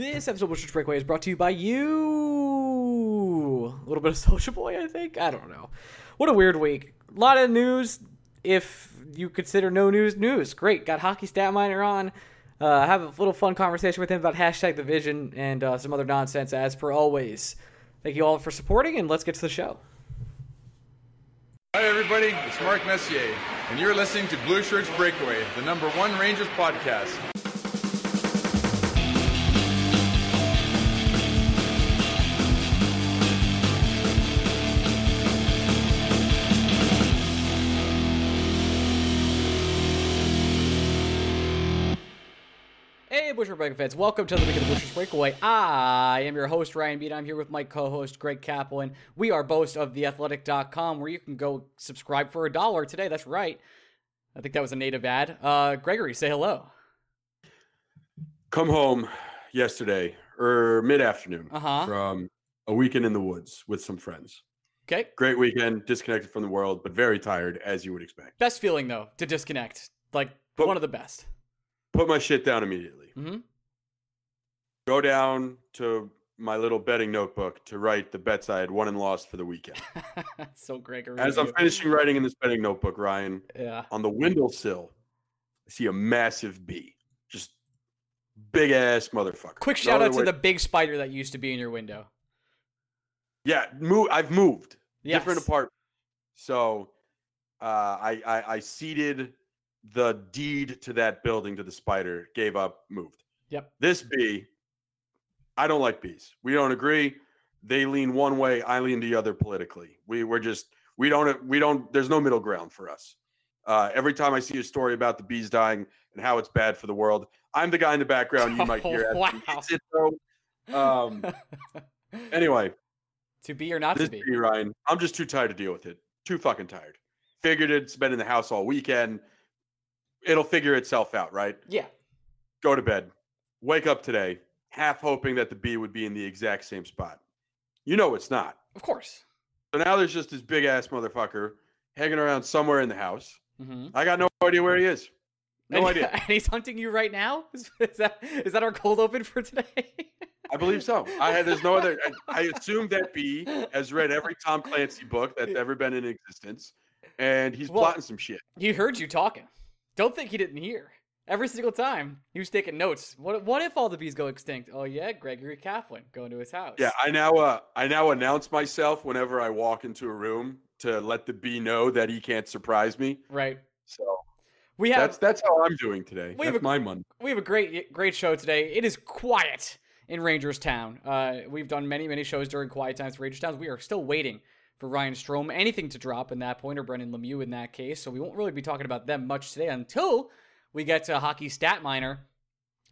This episode of Bush's Breakaway is brought to you by you. A little bit of Social Boy, I think. I don't know. What a weird week. A lot of news. If you consider no news news, great. Got hockey stat miner on. Uh, have a little fun conversation with him about hashtag the vision and uh, some other nonsense as per always. Thank you all for supporting, and let's get to the show. Hi, everybody. It's Mark Messier, and you're listening to Blue Shirts Breakaway, the number one Rangers podcast. Busher Breakaway fans. Welcome to the week of the Busher's Breakaway. I am your host, Ryan Beat. I'm here with my co-host, Greg Kaplan. We are both of theathletic.com, where you can go subscribe for a dollar today. That's right. I think that was a native ad. Uh, Gregory, say hello. come home yesterday or mid-afternoon Uh-huh. from a weekend in the woods with some friends. Okay. Great weekend, disconnected from the world, but very tired as you would expect. Best feeling, though, to disconnect. Like, one of the best. Put my shit down immediately. Hmm Go down to my little betting notebook to write the bets I had won and lost for the weekend. so, Gregory. As I'm finishing writing in this betting notebook, Ryan, Yeah. on the windowsill, I see a massive bee. Just big ass motherfucker. Quick No shout out to way- the big spider that used to be in your window. Yeah, move. I've moved. Yes. Different apartment. So uh, I, I I ceded the deed to that building to the spider. Gave up. Moved. Yep. This bee. I don't like bees. We don't agree. They lean one way. I lean the other politically. We we're just we don't we don't. There's no middle ground for us. Uh, every time I see a story about the bees dying and how it's bad for the world, I'm the guy in the background you might hear. Oh, wow. "Is it? Um, anyway, to be or not to be. be Ryan. I'm just too tired to deal with it. Too fucking tired. Figured it's been in the house all weekend. It'll figure itself out, right? Yeah. Go to bed. Wake up today, half hoping that the bee would be in the exact same spot. You know it's not. Of course. So now there's just this big ass motherfucker hanging around somewhere in the house. hmm I got no idea where he is. No and, idea. And he's hunting you right now. Is, is that is that our cold open for today? I believe so. I had there's no other. I, I assume that bee has read every Tom Clancy book that's ever been in existence, and he's Well- plotting some shit. he heard you talking. Don't think he didn't hear. Every single time he was taking notes. What what if all the bees go extinct? Oh yeah, Gregory Kaplan going to his house. Yeah, I now uh, I now announce myself whenever I walk into a room to let the bee know that he can't surprise me. right. So We have that's that's how I'm doing today. We have a- my Monday. we have a great great show today. It is quiet in Rangers Town. Uh, we've done many many shows during quiet times for Rangers Towns. We are still waiting for Ryan Strome anything to drop in that point or Brendan Lemieux in that case. So we won't really be talking about them much today until we get to Hockey Stat Miner,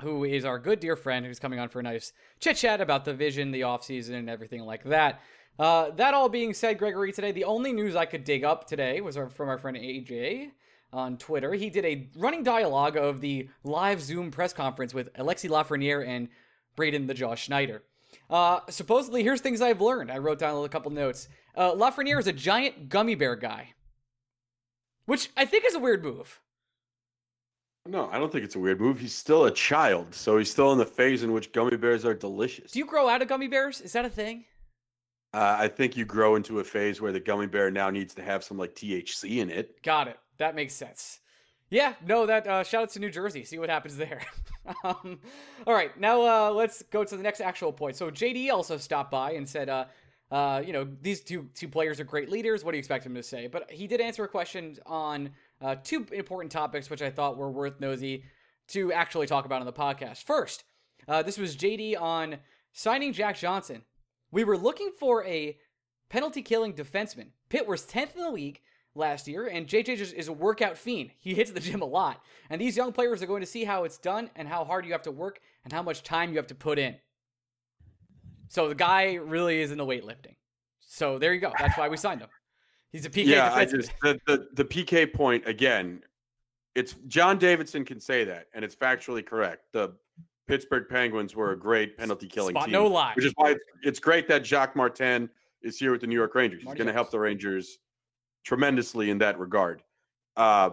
who is our good dear friend who's coming on for a nice chit chat about the vision, the offseason, and everything like that. Uh, that all being said, Gregory, today the only news I could dig up today was from our friend AJ on Twitter. He did a running dialogue of the live Zoom press conference with Alexi Lafreniere and Braden the Josh Schneider. Uh, supposedly, here's things I've learned. I wrote down a couple notes. Uh, Lafreniere is a giant gummy bear guy, which I think is a weird move. No, I don't think it's a weird move. He's still a child, so he's still in the phase in which gummy bears are delicious. Do you grow out of gummy bears? Is that a thing? Uh, I think you grow into a phase where the gummy bear now needs to have some like THC in it. Got it. That makes sense. Yeah, no, that uh, shout out to New Jersey. See what happens there. um, all right, now uh, let's go to the next actual point. So JD also stopped by and said, uh, you know, these two two players are great leaders. What do you expect him to say? But he did answer a question on uh, two important topics, which I thought were worth nosy to actually talk about on the podcast. First, uh, this was JD on signing Jack Johnson. We were looking for a penalty killing defenseman. Pitt was 10th in the league. last year, and JJ is a workout fiend. He hits the gym a lot. And these young players are going to see how it's done and how hard you have to work and how much time you have to put in. So the guy really is into weightlifting. So there you go. That's why we signed him. He's a PK. Yeah, I just the, the the PK point again. It's John Davidson can say that, and it's factually correct. The Pittsburgh Penguins were a great penalty killing Spot team, no lie. which is why it's, it's great that Jacques Martin is here with the New York Rangers. He's going to help the Rangers tremendously in that regard. Uh,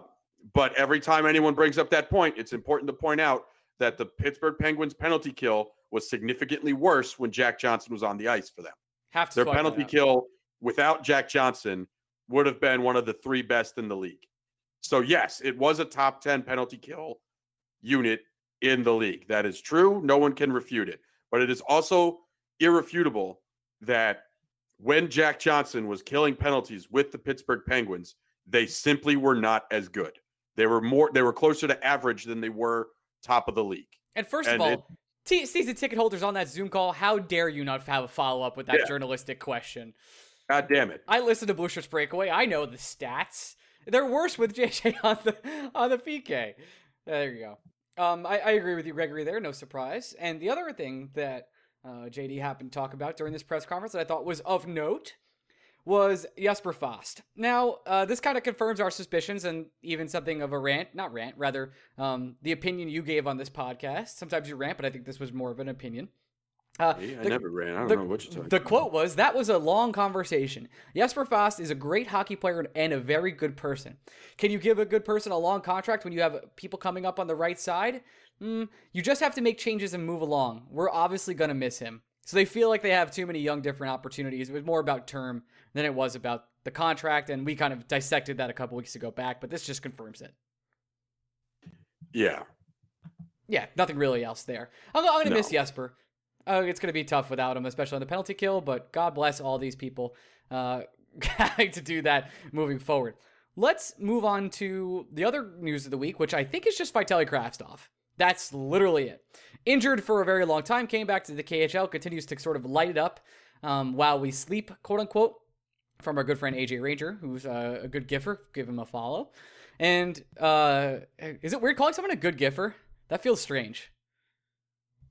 but every time anyone brings up that point, it's important to point out that the Pittsburgh Penguins penalty kill was significantly worse when Jack Johnson was on the ice for them. Have to Their penalty kill without Jack Johnson would have been one of the three best in the league. So, yes, it was a top 10 penalty kill unit in the league. That is true. No one can refute it. But it is also irrefutable that when Jack Johnson was killing penalties with the Pittsburgh Penguins, they simply were not as good. They were more, they were closer to average than they were top of the league. And first and of all, it- t- season ticket holders on that Zoom call, how dare you not have a follow up with that Yeah. journalistic question? God damn it. I listen to Blue Shirts Breakaway. I know the stats. They're worse with JJ on the on the PK. There you go. Um, I, I agree with you, Gregory. There, no surprise. And the other thing that uh, JD happened to talk about during this press conference that I thought was of note was Jesper Fast. Now, uh, this kind of confirms our suspicions and even something of a rant, not rant, rather um, the opinion you gave on this podcast. Sometimes you rant, but I think this was more of an opinion. Uh, I the- never ran. I don't the, know what you're talking the about. quote was that was a long conversation. Jesper Fast is a great hockey player and a very good person. Can you give a good person a long contract when you have people coming up on the right side? Mm, you just have to make changes and move along. We're obviously going to miss him. So they feel like they have too many young, different opportunities. It was more about term than it was about the contract, and we kind of dissected that a couple weeks ago back, but this just confirms it. Yeah. Yeah, nothing really else there. I'm, I'm going to No. miss Jesper. Uh, it's going to be tough without him, especially on the penalty kill, but God bless all these people uh, having to do that moving forward. Let's move on to the other news of the week, which I think is just Vitaly Kravtsov. That's literally it. Injured for a very long time, came back to the KHL, continues to sort of light it up um, while we sleep, quote unquote, from our good friend AJ Ranger, who's uh, a good giffer. Give him a follow. And uh, is it weird calling someone a good giffer? That feels strange.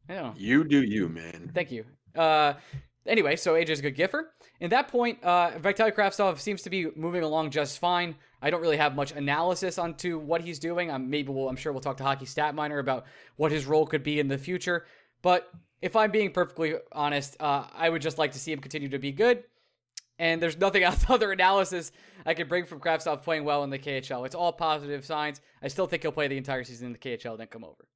I don't know. You do you, man. Thank you. Uh, anyway, so AJ's a good giffer. In that point, uh, Vitaly Kravtsov seems to be moving along just fine. I don't really have much analysis onto what he's doing. I'm, maybe we'll, I'm sure we'll talk to Hockey Stat Miner about what his role could be in the future. But if I'm being perfectly honest, uh, I would just like to see him continue to be good. And there's nothing else other analysis I could bring from Kravtsov playing well in the KHL. It's all positive signs. I still think he'll play the entire season in the KHL, then come over.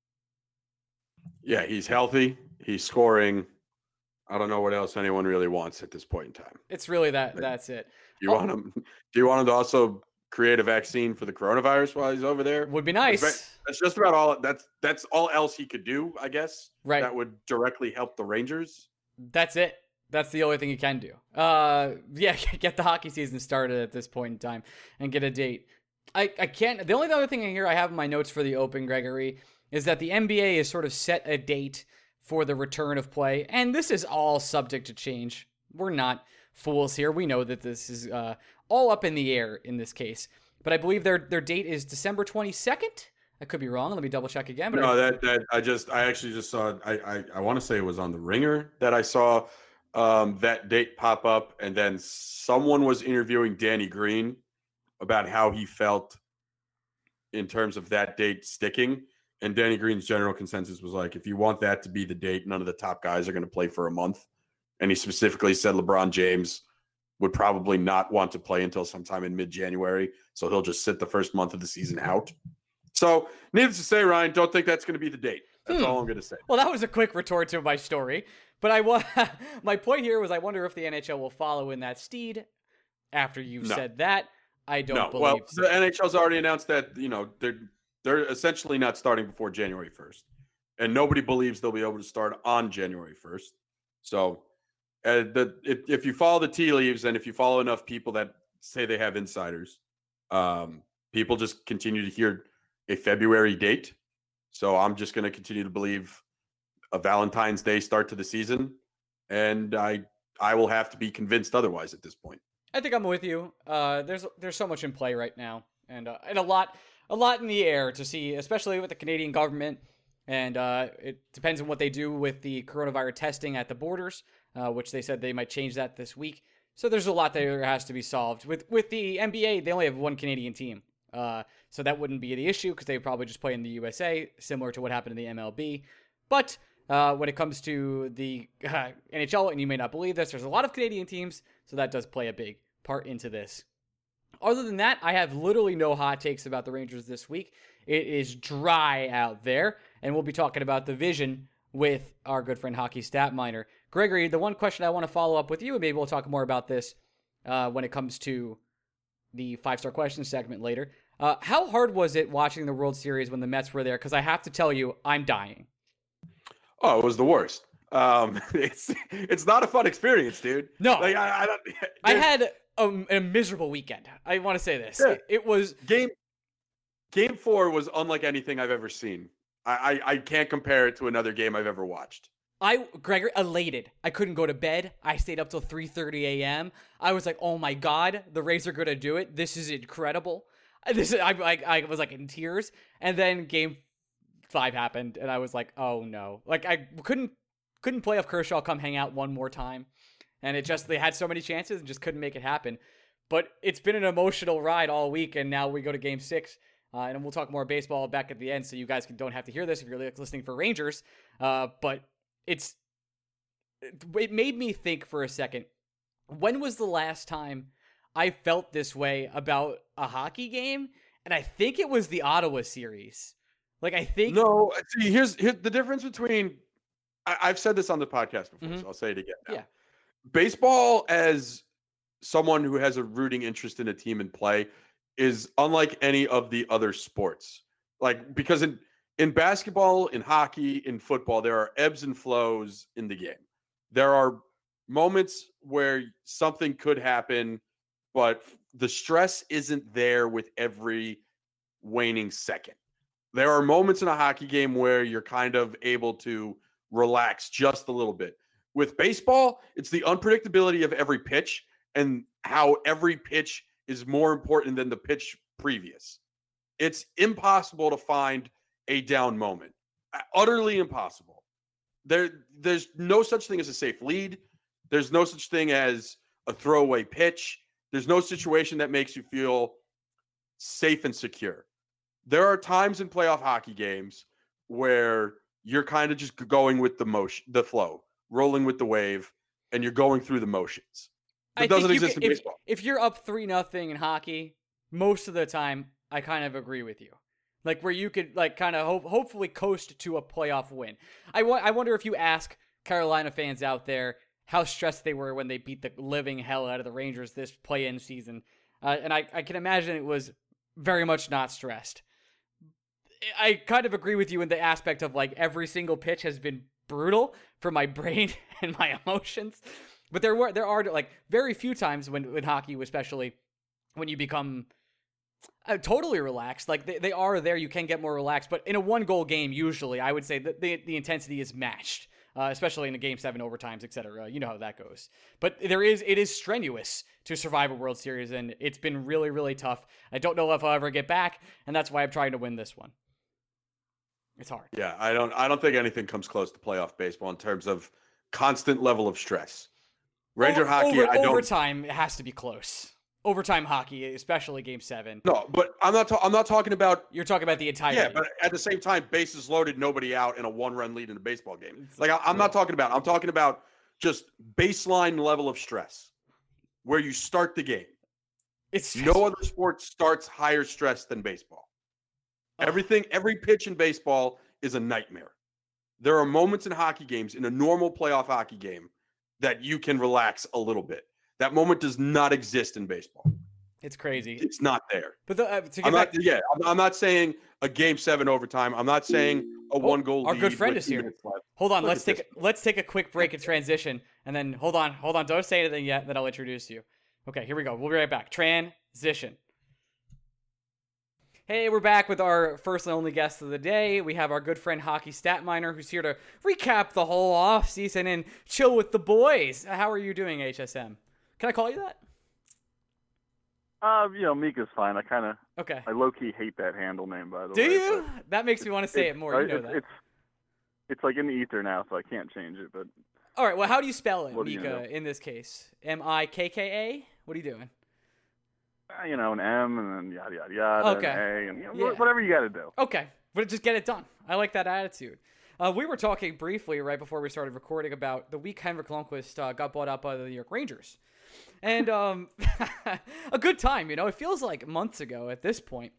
Yeah, he's healthy. He's scoring. I don't know what else anyone really wants at this point in time. It's really that. Right. That's it. Do you Oh. want him? Do you want him to also create a vaccine for the coronavirus while he's over there? Would be nice. That's just about all. That's that's all else he could do, I guess. Right. That would directly help the Rangers. That's it. That's the only thing he can do. Uh, yeah, get the hockey season started at this point in time and get a date. I, I can't. The only other thing here I have in my notes for the Open, Gregory, is that the NBA has sort of set a date for the return of play, and this is all subject to change. We're not fools here. We know that this is uh, all up in the air in this case. But I believe their their date is December twenty second. I could be wrong. Let me double check again. But No, I, that that I just I actually just saw. I I, I want to say it was on the Ringer that I saw um, that date pop up, and then someone was interviewing Danny Green about how he felt in terms of that date sticking. And Danny Green's general consensus was like, if you want that to be the date, none of the top guys are going to play for a month. And he specifically said LeBron James would probably not want to play until sometime in mid January. So he'll just sit the first month of the season out. So, needless to say, Ryan, don't think that's going to be the date. That's Hmm. all I'm going to say. Well, that was a quick retort to my story. But I wa- my point here was I wonder if the NHL will follow in that steed after you've No. said that. I don't no, believe well, so. the NHL's already announced that you know they're they're essentially not starting before January 1st, and nobody believes they'll be able to start on January 1st. So, uh, the if, if you follow the tea leaves and if you follow enough people that say they have insiders, um, people just continue to hear a February date. So I'm just going to continue to believe a Valentine's Day start to the season, and I I will have to be convinced otherwise at this point. I think I'm with you. Uh, there's there's so much in play right now, and uh, and a lot a lot in the air to see, especially with the Canadian government. And uh, it depends on what they do with the coronavirus testing at the borders, uh, which they said they might change that this week. So there's a lot that has to be solved. With with the NBA, they only have one Canadian team, uh, so that wouldn't be the issue because they probably just play in the USA, similar to what happened in the MLB. But uh, when it comes to the uh, NHL, and you may not believe this, there's a lot of Canadian teams, so that does play a big part into this. Other than that, I have literally no hot takes about the Rangers this week. It is dry out there, and we'll be talking about the vision with our good friend Hockey Stat Miner. Gregory, the one question I want to follow up with you, and maybe we'll talk more about this uh, when it comes to the five star question segment later. Uh, how hard was it watching the World Series when the Mets were there? Because I have to tell you, I'm dying. Oh, it was the worst. Um, it's it's not a fun experience, dude. No, like I, I, I had a, a, miserable weekend. I want to say this. Yeah. It, it, was game. Game four was unlike anything I've ever seen. I, I I can't compare it to another game I've ever watched. I Gregory elated. I couldn't go to bed. I stayed up till 3:30 a.m. I was like, "Oh my god, the Rays are gonna do it! This is incredible." This I like I was like in tears. And then game five happened, and I was like, "Oh no!" Like I couldn't couldn't play off Kershaw come hang out one more time, and it just they had so many chances and just couldn't make it happen. But it's been an emotional ride all week, and now we go to Game Six, uh, and we'll talk more baseball back at the end, so you guys don't have to hear this if you're listening for Rangers. Uh, but it's it made me think for a second. When was the last time I felt this way about a hockey game? And I think it was the Ottawa series. Like I think no. See, here's here's the difference between. I, have said this on the podcast before, mm-hmm. so I'll say it again. Now. Yeah, baseball as someone who has a rooting interest in a team and play is unlike any of the other sports. Like because in in basketball, in hockey, in football, there are ebbs and flows in the game. There are moments where something could happen, but the stress isn't there with every waning second there are moments in a hockey game where you're kind of able to relax just a little bit. With baseball, it's the unpredictability of every pitch and how every pitch is more important than the pitch previous. It's impossible to find a down moment. Utterly impossible. There there's no such thing as a safe lead. There's no such thing as a throwaway pitch. There's no situation that makes you feel safe and secure there are times in playoff hockey games where you're kind of just going with the motion, the flow, rolling with the wave, and you're going through the motions. It doesn't exist can, in if, baseball. If you're up three nothing in hockey, most of the time I kind of agree with you. Like where you could like kind of ho- hopefully coast to a playoff win. I, wa- I wonder if you ask Carolina fans out there how stressed they were when they beat the living hell out of the Rangers this play-in season, uh, and I, I can imagine it was very much not stressed. I kind of agree with you in the aspect of like every single pitch has been brutal for my brain and my emotions. But there were there are like very few times when in hockey, especially when you become uh, totally relaxed. Like they, they are there, you can get more relaxed. But in a one goal game, usually I would say that the the intensity is matched. Uh, especially in the game seven overtimes, etc. You know how that goes. But there is it is strenuous to survive a World Series, and it's been really really tough. I don't know if I'll ever get back, and that's why I'm trying to win this one. It's hard. Yeah, I don't I don't think anything comes close to playoff baseball in terms of constant level of stress. Ranger over, hockey, over, I don't. Overtime it has to be close. Overtime hockey, especially Game Seven. No, but I'm not. Ta- I'm not talking about. You're talking about the entire. Yeah, but at the same time, bases loaded, nobody out, in a one-run lead in a baseball game. Like I, I'm not talking about. I'm talking about just baseline level of stress, where you start the game. It's no other sport starts higher stress than baseball. Everything, every pitch in baseball is a nightmare. There are moments in hockey games, in a normal playoff hockey game, that you can relax a little bit. That moment does not exist in baseball. It's crazy. It's not there. But the, uh, to I'm back, not, yeah, I'm, I'm, not saying a game seven overtime. I'm not saying a oh, one goal. Our good friend is here. Hold on, Look let's take let's take a quick break and transition, and then hold on, hold on. Don't say anything yet. Then I'll introduce you. Okay, here we go. We'll be right back. Transition. Hey, we're back with our first and only guest of the day. We have our good friend Hockey Stat Miner, who's here to recap the whole off season and chill with the boys. How are you doing, HSM? Can I call you that? Uh, you know, Mika's fine. I kind of, Okay. I low key hate that handle name, by the Do way. Do you? That makes me want to say it more. You know it's, that. It's, it's like in the ether now, so I can't change it. But All right. Well, how do you spell it, are you Mika? In this case, M I K K A. What are you doing? uh, you know, an M and then yada yada yada, Okay. an A, and you know, Yeah. whatever you got to do. Okay, but just get it done. I like that attitude. Uh, we were talking briefly right before we started recording about the week Henrik Lundqvist uh, got bought out by the New York Rangers, and um, a good time. You know, it feels like months ago at this point.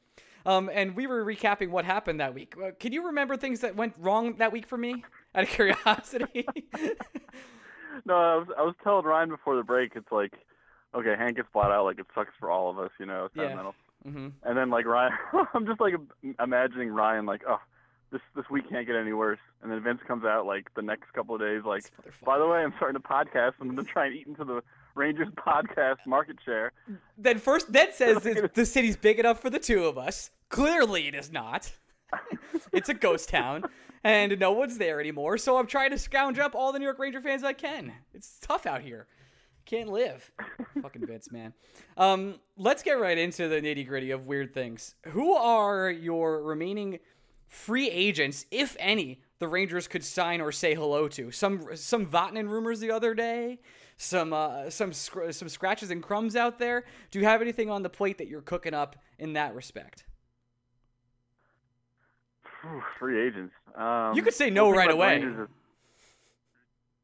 Um, and we were recapping what happened that week. Uh, can you remember things that went wrong that week for me? Out of curiosity. No, I was I was telling Ryan before the break. It's like, okay, Hank gets bought out. Like it sucks for all of us, you know. Yeah. sentimental. hmm And then like Ryan, I'm just like imagining Ryan like, oh, this this week can't get any worse. And then Vince comes out like the next couple of days, like, by the way, I'm starting to podcast. I'm gonna try and eat into the Rangers podcast market share. Then first, then says the city's big enough for the two of us. Clearly, it is not. it's a ghost town, and no one's there anymore. So I'm trying to scrounge up all the New York Ranger fans I can. It's tough out here. Can't live. Fucking Vince, man. Um, let's get right into the nitty gritty of weird things. Who are your remaining free agents, if any, the Rangers could sign or say hello to? Some some Vatanen rumors the other day. Some uh, some scr- some scratches and crumbs out there. Do you have anything on the plate that you're cooking up in that respect? Free agents. Um, You could say no right away. Is-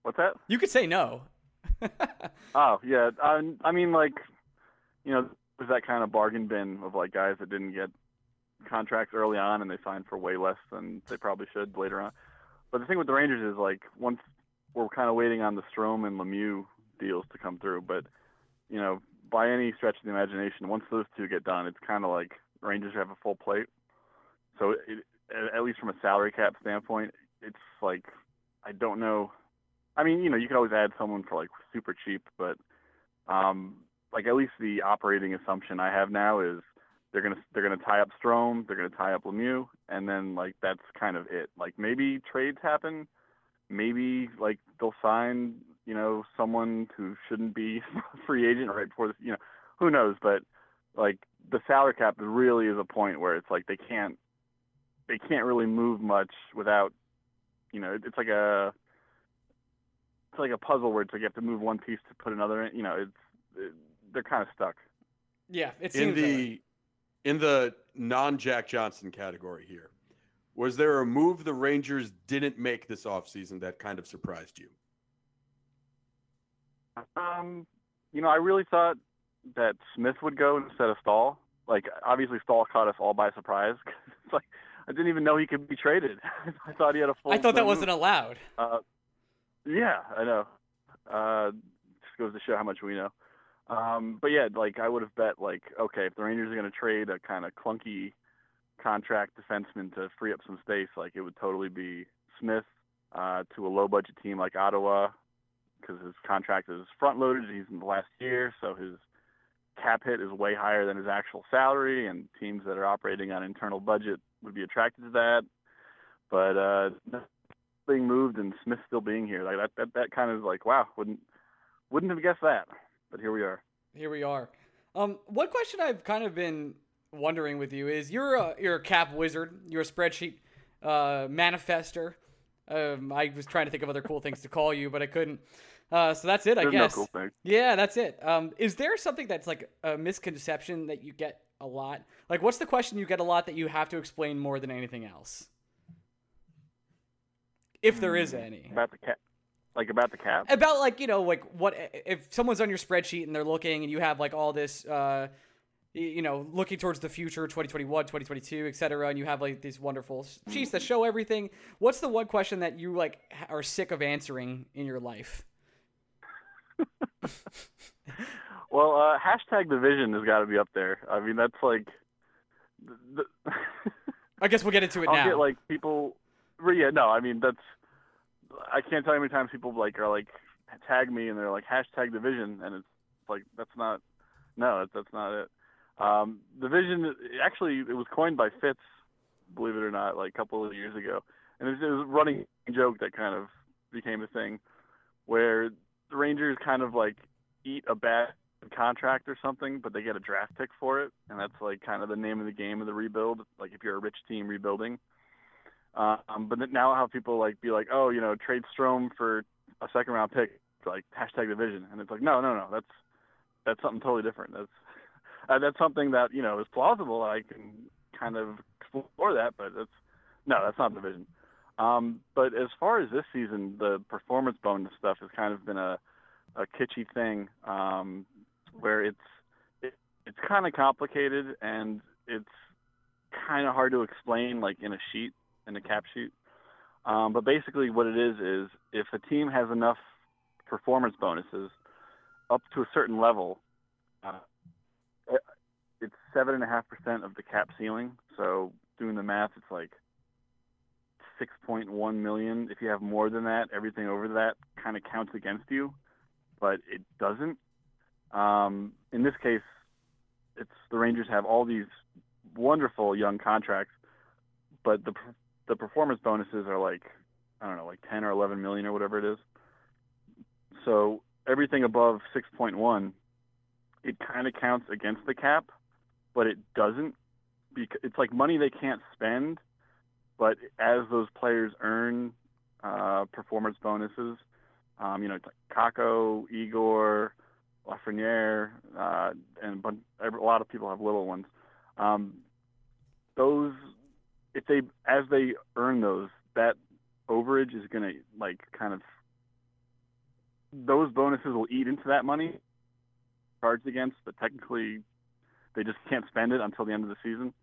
What's that? You could say no. Oh yeah, I, I mean like, you know, there's that kind of bargain bin of like guys that didn't get contracts early on and they signed for way less than they probably should later on. But the thing with the Rangers is like once we're kind of waiting on the Strome and Lemieux deals to come through, but you know, by any stretch of the imagination, once those two get done, it's kind of like Rangers have a full plate. So it, at least from a salary cap standpoint, it's like I don't know. I mean, you know, you could always add someone for like super cheap, but um, like at least the operating assumption I have now is they're gonna they're gonna tie up Strome, they're gonna tie up Lemieux, and then like that's kind of it. Like maybe trades happen, maybe like they'll sign you know someone who shouldn't be a free agent right before this. You know, who knows? But like the salary cap really is a point where it's like they can't they can't really move much without you know it's like a it's like a puzzle where it's like you have to move one piece to put another in. You know, it's it, they're kind of stuck. Yeah, it in seems that way. the in the non Jack Johnson category here, was there a move the Rangers didn't make this offseason that kind of surprised you? Um, you know, I really thought that Smith would go instead of Staal. Like, obviously, Staal caught us all by surprise. it's like I didn't even know he could be traded. I thought he had a full. I thought that move. wasn't allowed. Uh, yeah, I know. Uh, just goes to show how much we know. Um, but yeah, like I would have bet, like, okay, if the Rangers are going to trade a kind of clunky contract defenseman to free up some space, like it would totally be Smith uh, to a low budget team like Ottawa, because his contract is front loaded. He's in the last year, so his cap hit is way higher than his actual salary, and teams that are operating on internal budget would be attracted to that. But uh, being moved and Smith still being here, like that, that, that kind of is like, wow, wouldn't wouldn't have guessed that. But here we are. Here we are. Um, one question I've kind of been wondering with you is you're a you're a cap wizard. You're a spreadsheet uh, manifester. Um, I was trying to think of other cool things to call you, but I couldn't. Uh, so that's it, I There's guess. no cool thing. Yeah, that's it. Um, is there something that's like a misconception that you get a lot? Like, what's the question you get a lot that you have to explain more than anything else? If there is any. About the cap, like about the cap. About like you know like what if someone's on your spreadsheet and they're looking and you have like all this uh you know looking towards the future 2021 2022 etc and you have like these wonderful sheets that show everything what's the one question that you like are sick of answering in your life Well, uh, hashtag division has got to be up there. I mean, that's like. The, the i guess we'll get into it I'll now get like people. Yeah, no, I mean that's. I can't tell you how many times people like are like tag me and they're like hashtag division and it's like that's not. No, that's, not it. Um, division actually it was coined by Fitz, believe it or not, like a couple of years ago, and it was, it was a running joke that kind of became a thing, where the Rangers kind of like eat a bad contract or something, but they get a draft pick for it, and that's like kind of the name of the game of the rebuild. Like if you're a rich team rebuilding. Um, but now how people like be like, oh, you know, trade Strome for a second round pick, like hashtag division, and it's like, no, no, no, that's that's something totally different. That's uh, that's something that you know is plausible. I can kind of explore that, but that's no, that's not division. Um, but as far as this season, the performance bonus stuff has kind of been a, a kitschy thing um, where it's it, it's kind of complicated and it's kind of hard to explain like in a sheet in a cap sheet. Um, but basically, what it is is if a team has enough performance bonuses up to a certain level, uh, it's seven and a half percent of the cap ceiling. So doing the math, it's like 6.1 million. If you have more than that, everything over that kind of counts against you, but it doesn't. Um, in this case, it's the Rangers have all these wonderful young contracts, but the the performance bonuses are like I don't know, like 10 or 11 million or whatever it is. So everything above 6.1, it kind of counts against the cap, but it doesn't. Because it's like money they can't spend but as those players earn uh, performance bonuses, um, you know, like Kakko, Igor, Lafreniere, uh, and a lot of people have little ones. Um, those, if they as they earn those, that overage is going to like kind of those bonuses will eat into that money charged against, but technically they just can't spend it until the end of the season.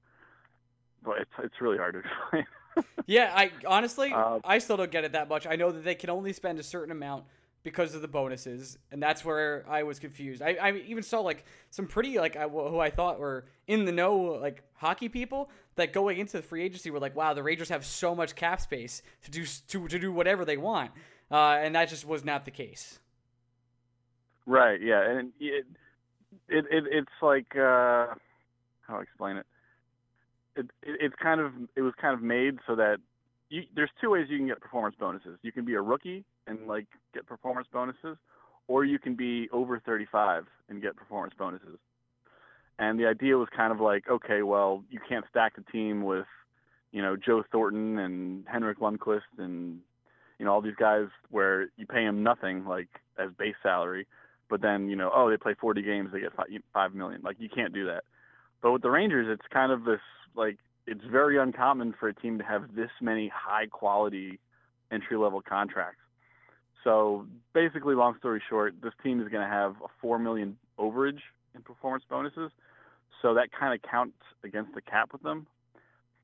But it's it's really hard to explain yeah, I honestly, uh, I still don't get it that much. I know that they can only spend a certain amount because of the bonuses, and that's where I was confused. I, I even saw like some pretty like I, who I thought were in the know like hockey people that going into the free agency were like, wow, the Rangers have so much cap space to do to to do whatever they want, uh, and that just was not the case. Right. Yeah, and it it, it it's like uh, how I explain it? It, it, it's kind of it was kind of made so that you, there's two ways you can get performance bonuses. You can be a rookie and like get performance bonuses, or you can be over 35 and get performance bonuses. And the idea was kind of like, okay, well, you can't stack the team with, you know, Joe Thornton and Henrik Lundqvist and you know all these guys where you pay them nothing like as base salary, but then you know, oh, they play 40 games, they get five, five million. Like you can't do that. But with the Rangers, it's kind of this like it's very uncommon for a team to have this many high quality entry level contracts. So basically, long story short, this team is going to have a four million overage in performance bonuses. So that kind of counts against the cap with them.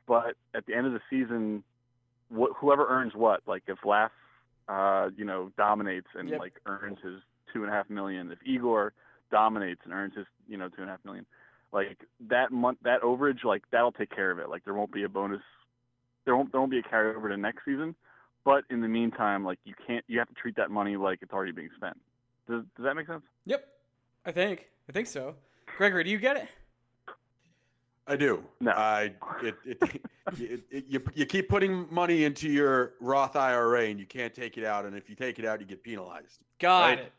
But at the end of the season, wh- whoever earns what, like if Laugh, uh, you know, dominates and yep. like earns his two and a half million, if Igor dominates and earns his, you know, two and a half million, like that month that overage like that'll take care of it like there won't be a bonus there won't there won't be a carryover to next season but in the meantime like you can't you have to treat that money like it's already being spent does, does that make sense yep i think i think so gregory do you get it I do. No. I it, it, it, it, you you keep putting money into your Roth IRA and you can't take it out, and if you take it out, you get penalized. Got right? it.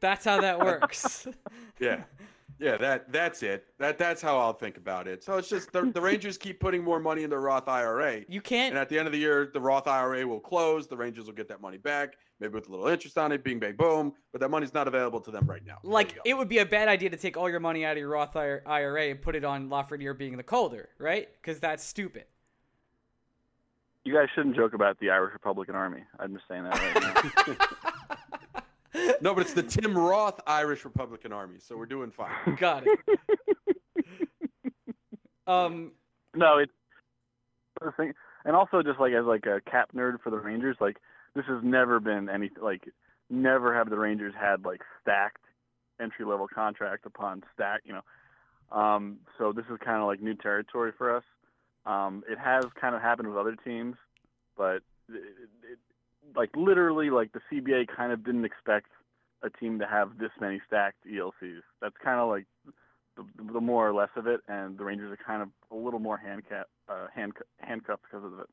That's how that works. yeah. Yeah, that that's it. That that's how I'll think about it. So it's just the, the Rangers keep putting more money in the Roth IRA. You can't. And at the end of the year, the Roth IRA will close. The Rangers will get that money back, maybe with a little interest on it. being bang, boom. But that money's not available to them right now. Like it would be a bad idea to take all your money out of your Roth IRA and put it on Lafreniere being the Calder, right? Because that's stupid. You guys shouldn't joke about the Irish Republican Army. I'm just saying that right now. no, but it's the Tim Roth Irish Republican Army, so we're doing fine. Got it. um, no, it's and also just like as like a cap nerd for the Rangers, like this has never been any like never have the Rangers had like stacked entry level contract upon stack, you know. Um, so this is kind of like new territory for us. Um, it has kind of happened with other teams, but it, it, like literally like the CBA kind of didn't expect a team to have this many stacked ELCs. That's kind of like the, the, more or less of it, and the Rangers are kind of a little more handcuffed, uh, hand, handcuffed because of it.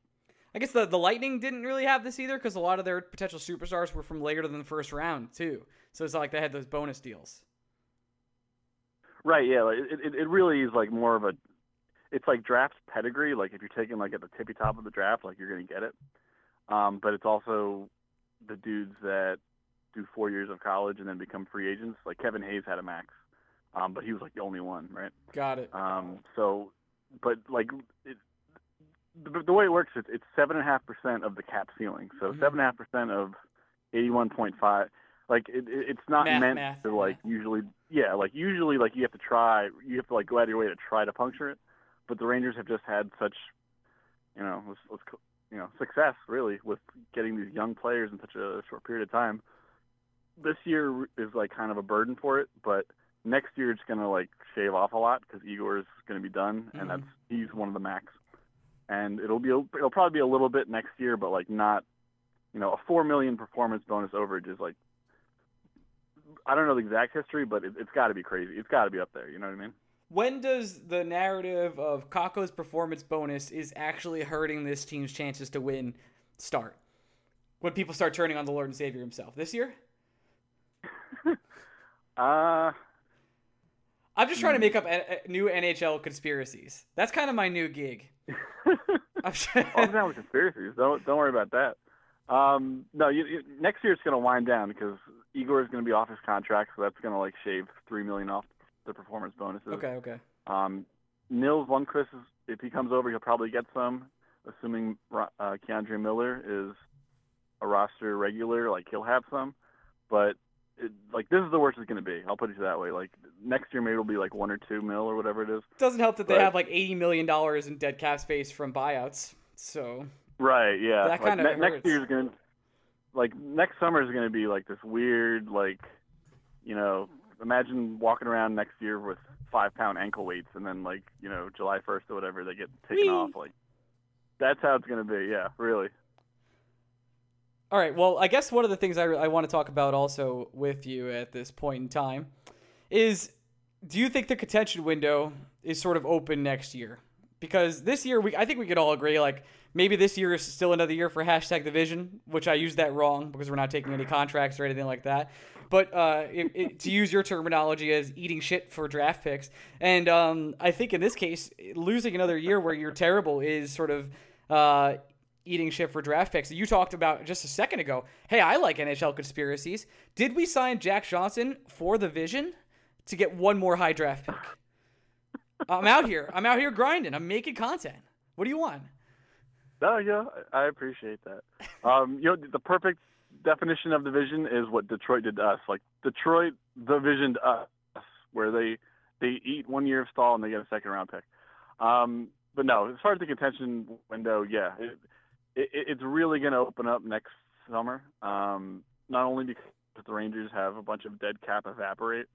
I guess the, the Lightning didn't really have this either because a lot of their potential superstars were from later than the first round too. So it's not like they had those bonus deals. Right. Yeah. Like, it, it it really is like more of a. It's like draft pedigree. Like if you're taking like at the tippy top of the draft, like you're gonna get it. Um, but it's also the dudes that do four years of college and then become free agents. Like Kevin Hayes had a max, um, but he was like the only one, right? Got it. Um, so, but like it, the, the way it works, it's it's seven and a half percent of the cap ceiling. So Mhm. seven and a half percent of eighty-one point five. Like it, it, it's not Math, meant math, to like usually, yeah, like usually like you have to try, you have to like go out of your way to try to puncture it. But the Rangers have just had such, you know, let's, let's you know, success really with getting these young players in such a short period of time. This year is like kind of a burden for it, but next year it's gonna like shave off a lot because Igor is gonna be done, Mhm. and that's he's one of the max. And it'll be it'll probably be a little bit next year, but like not, you know, a four million performance bonus overage is like. I don't know the exact history, but it, it's got to be crazy. It's got to be up there. You know what I mean? When does the narrative of Kakko's performance bonus is actually hurting this team's chances to win start? When people start turning on the Lord and Savior himself this year? Uh, I'm just Hmm. trying to make up a, a new NHL conspiracies. That's kind of my new gig. I'm down with conspiracies. Don't don't worry about that. Um, no, you, you, next year it's going to wind down because Igor is going to be off his contract, so that's going to like shave three million off the performance bonuses. okay, okay. Um, Nils Lundkvist, is, if he comes over, he'll probably get some, assuming uh, K'Andre Miller is a roster regular. Like he'll have some, but it, like this is the worst it's going to be. I'll put it that way. Like next year maybe it'll be like one or two mil or whatever it is. Doesn't help that they have like $80 million in dead cap space from buyouts. So, Right. Yeah. That Like, kinda ne- next year's gonna like next summer is gonna be like this weird like you know imagine walking around next year with five pound ankle weights and then like you know July first or whatever they get taken Whee! off like that's how it's gonna be. Yeah. Really. all right. Well, I guess one of the things I, I want to talk about also with you at this point in time is do you think the contention window is sort of open next year? Because this year, we I think we could all agree, like maybe this year is still another year for hashtag division, which I used that wrong because we're not taking any contracts or anything like that. But uh, it, it, to use your terminology as eating shit for draft picks, and um, I think in this case, losing another year where you're terrible is sort of uh, eating shit for draft picks. You talked about just a second ago. Hey, I like NHL conspiracies. Did we sign Jack Johnson for the vision to get one more high draft pick? I'm out here. I'm out here grinding. I'm making content. What do you want? No, yeah, I appreciate that. Um, you know, the perfect definition of the vision is what Detroit did to us. Like Detroit, the vision to us, where they they eat one year of Staal and they get a second round pick. Um, but no, as far as the contention window, yeah, it, it, it's really going to open up next summer. Um, not only because the Rangers have a bunch of dead cap evaporate,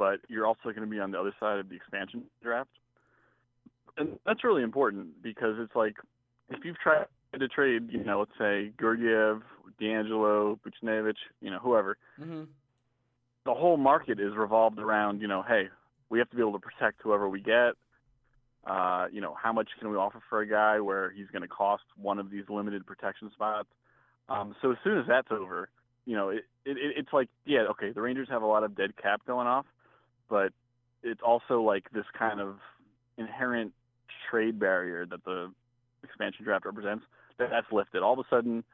but you're also going to be on the other side of the expansion draft, and that's really important because it's like if you've tried to trade, you know, let's say Georgiev, DeAngelo, Buchnevich, you know, whoever, Mm-hmm. the whole market is revolved around, you know, hey, we have to be able to protect whoever we get. Uh, you know, how much can we offer for a guy where he's going to cost one of these limited protection spots? Um, so as soon as that's over, you know, it, it, it's like, yeah, okay, the Rangers have a lot of dead cap going off, but it's also like this kind of inherent trade barrier that the expansion draft represents that that's lifted. All of a sudden,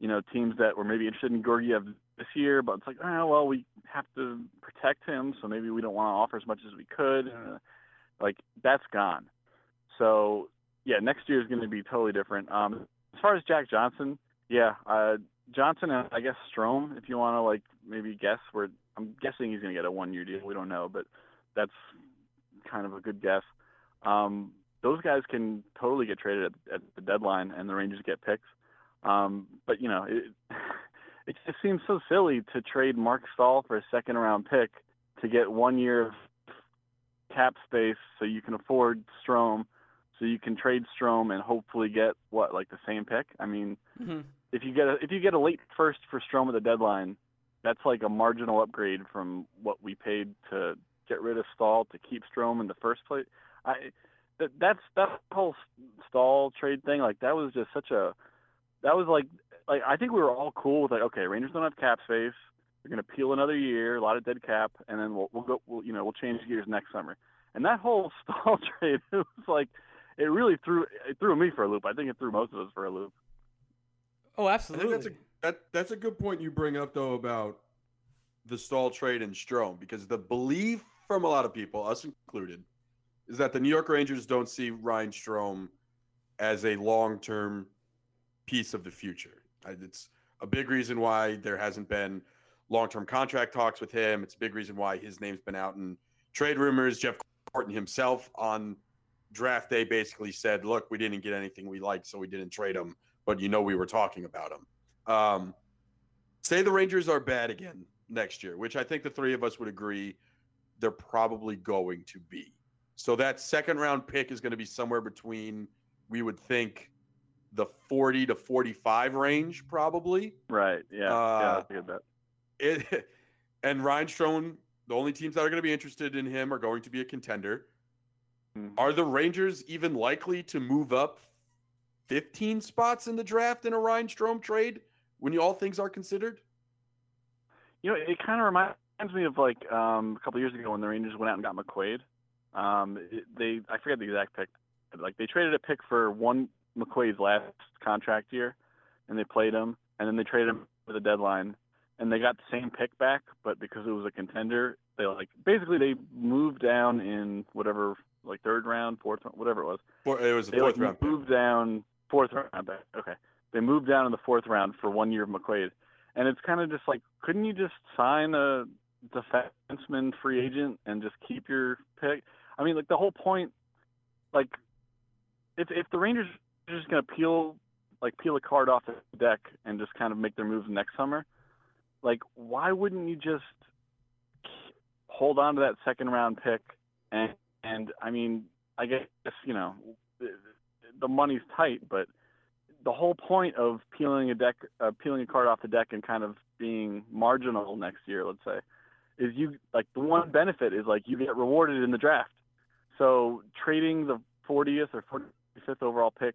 you know, teams that were maybe interested in Georgiev this year, but it's like, oh, well, we have to protect him, so maybe we don't want to offer as much as we could. Uh, like that's gone. So yeah, next year is going to be totally different. Um, as far as Jack Johnson, yeah, uh, Johnson and I guess Strome, if you want to like maybe guess where I'm guessing he's going to get a one-year deal. We don't know, but that's kind of a good guess. Um, those guys can totally get traded at, at the deadline, and the Rangers get picks. Um, but you know, it, it just seems so silly to trade Marc Staal for a second-round pick to get one year of cap space, so you can afford Strome, so you can trade Strome and hopefully get what like the same pick. I mean, Mm-hmm. if you get a if you get a late first for Strome at the deadline, that's like a marginal upgrade from what we paid to get rid of Staal to keep Strome in the first place. I that that's that whole Staal trade thing like that was just such a that was like like I think we were all cool with like okay Rangers don't have cap space They're going to peel another year, a lot of dead cap, and then we'll we'll go. We'll, you know, we'll change gears next summer. And that whole Staal trade, it was like, it really threw it threw me for a loop. I think it threw most of us for a loop. Oh, I absolutely. think that's a that that's a good point you bring up though about the Staal trade and Strome because the belief from a lot of people, us included, is that the New York Rangers don't see Ryan Strome as a long term piece of the future. It's a big reason why there hasn't been long term contract talks with him. It's a big reason why his name's been out in trade rumors. Jeff Gorton himself on draft day basically said, "Look, we didn't get anything we liked, so we didn't trade him, but you know we were talking about him." Um, say the Rangers are bad again next year, which I think the three of us would agree they're probably going to be. So that second round pick is going to be somewhere between we would think the 40 to 45 range probably. Right. Yeah. Uh, yeah. That's a good bet. It and Ryan Strome, the only teams that are going to be interested in him are going to be a contender. Mhm. Are the Rangers even likely to move up 15 spots in the draft in a Ryan Strome trade when you, all things are considered? You know, it kind of reminds me of like um, a couple years ago when the Rangers went out and got McQuaid. Um, it, they I forget the exact pick. but, Like they traded a pick for one McQuaid's last contract year, and they played him, and then they traded him for the deadline, and they got the same pick back, but because it was a contender, they like basically they moved down in whatever like third round, fourth, round, whatever it was. Four, it was a They fourth like round pick. moved down fourth round back. Okay, they moved down in the fourth round for one year of McQuaid, and it's kind of just like, couldn't you just sign a defenseman free agent and just keep your pick? I mean, like the whole point, like if if the Rangers are just gonna peel like peel a card off the deck and just kind of make their moves next summer, like why wouldn't you just hold on to that second round pick and and I mean I guess you know the, the money's tight, but the whole point of peeling a deck, uh, peeling a card off the deck, and kind of being marginal next year, let's say, is you like the one benefit is like you get rewarded in the draft. So trading the 40th or 45th overall pick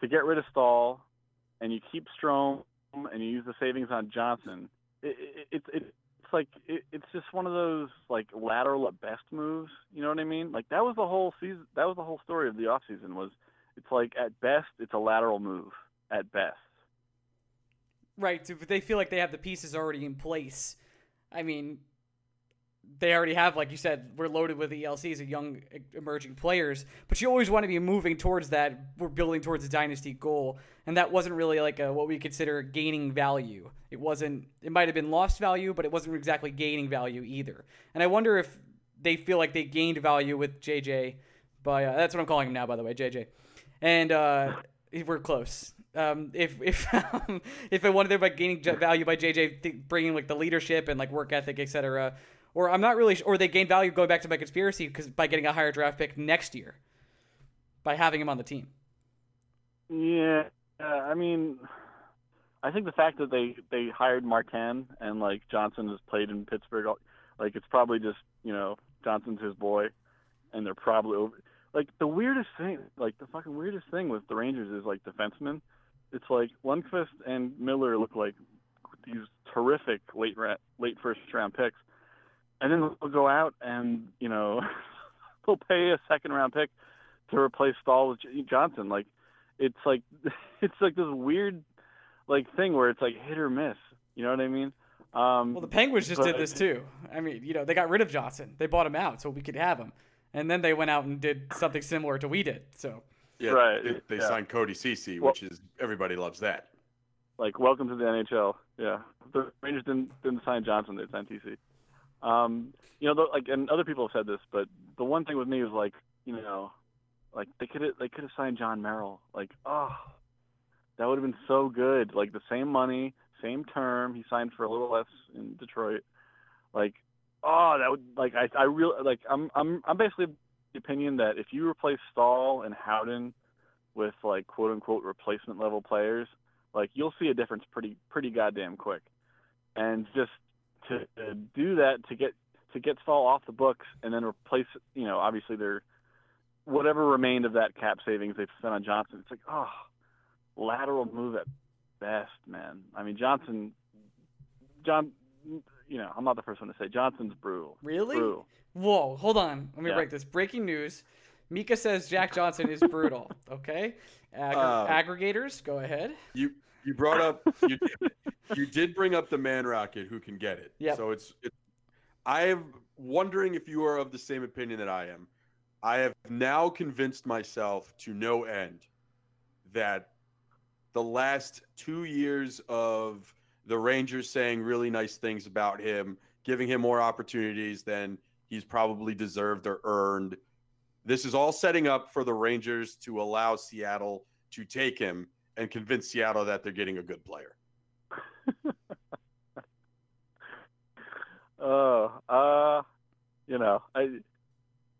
to get rid of Staal, and you keep Strome and you use the savings on Johnson. It, it, it it's like it, it's just one of those like lateral at best moves. You know what I mean? Like that was the whole season. That was the whole story of the offseason was it's like at best it's a lateral move at best. Right, they feel like they have the pieces already in place. I mean, they already have, like you said, we're loaded with ELCs of young emerging players, but you always want to be moving towards that. We're building towards a dynasty goal, and that wasn't really like a, what we consider gaining value. It wasn't. It might have been lost value, but it wasn't exactly gaining value either. And I wonder if they feel like they gained value with JJ. By uh, that's what I'm calling him now, by the way, JJ. And uh, we're close. Um, if if um, if I wanted them by gaining value by JJ th- bringing like the leadership and like work ethic, etc. Or I'm not really, s- or they gain value going back to my conspiracy because by getting a higher draft pick next year, by having him on the team. Yeah, uh, I mean, I think the fact that they they hired Martin and like Johnson has played in Pittsburgh, like it's probably just you know Johnson's his boy, and they're probably over. Like the weirdest thing, like the fucking weirdest thing with the Rangers is like defensemen. It's like Lundkvist and Miller look like these terrific late ra- late first round picks, and then they'll go out and you know they'll pay a second round pick to replace Staal with J- Johnson. Like it's like it's like this weird like thing where it's like hit or miss. You know what I mean? Um, Well, the Penguins just did this too. I mean, you know, they got rid of Johnson. They bought him out so we could have him, and then they went out and did something similar to we did. So Yeah, Right, They, they yeah. signed Cody Ceci, Well- which is everybody loves that. like welcome to the NHL. Yeah, the Rangers didn't didn't sign Johnson; they signed TC. Um, you know, the, like, and other people have said this, but the one thing with me was like, you know, like they could have they could have signed Jon Merrill. Like, oh, that would have been so good. Like the same money, same term. He signed for a little less in Detroit. Like, oh, that would like I I really like I'm I'm I'm basically the opinion that if you replace Staal and Howden with like quote unquote replacement level players, like you'll see a difference pretty pretty goddamn quick. And just to, to do that to get to get Staal off the books and then replace you know obviously their whatever remained of that cap savings they've spent on Johnson. It's like oh lateral move at best, man. I mean Johnson John you know, I'm not the first one to say Johnson's brutal. Really? Brutal. Whoa, hold on. Let me Yeah. break this. Breaking news. Mika says Jack Johnson is brutal. Okay. Aggr- Uh, aggregators, go ahead. You you brought up you did, you did bring up the man rocket who can get it. Yeah. So it's it, I am wondering if you are of the same opinion that I am. I have now convinced myself to no end that the last two years of the Rangers saying really nice things about him, giving him more opportunities than he's probably deserved or earned. This is all setting up for the Rangers to allow Seattle to take him and convince Seattle that they're getting a good player. Oh, uh, you know, I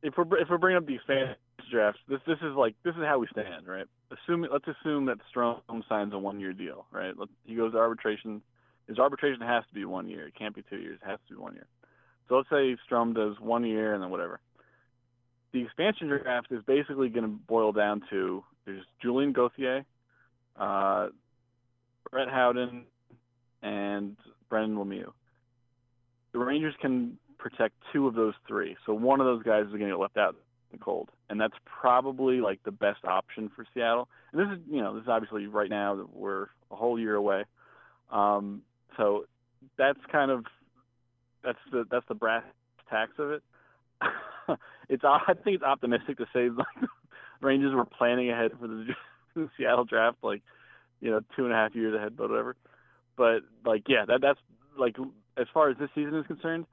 if we're if we're bringing up these expansion drafts, this this is like this is how we stand, right? Assuming let's assume that Strome signs a one year deal, right? Let, he goes to arbitration. His arbitration has to be one year. It can't be two years. It has to be one year. So let's say Strome does one year and then whatever. The expansion draft is basically going to boil down to there's Julien Gauthier, uh, Brett Howden, and Brendan Lemieux the Rangers can protect two of those three. So one of those guys is going to get left out in the cold, and that's probably like the best option for Seattle. And this is, you know, this is obviously right now that we're a whole year away. Um, so that's kind of that's the that's the brass tacks of it. it's I think it's optimistic to say like Rangers were planning ahead for the, the Seattle draft, like you know, two and a half years ahead, but whatever. But like, yeah, that that's like as far as this season is concerned,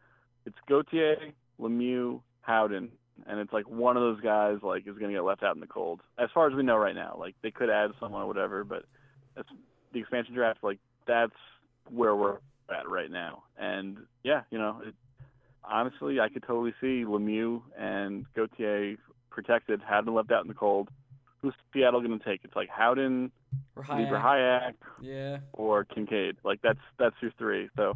it's Gauthier, Lemieux, Howden, and it's like one of those guys like is going to get left out in the cold. As far as we know right now, like they could add someone or whatever, but that's the expansion draft. Like that's where we're at right now. And yeah, you know, it, honestly, I could totally see Lemieux and Gauthier protected, Howden left out in the cold. Who's Seattle going to take? It's like Howden, Libor Hajek, Yeah. or Kinkaid. Like that's that's your three. So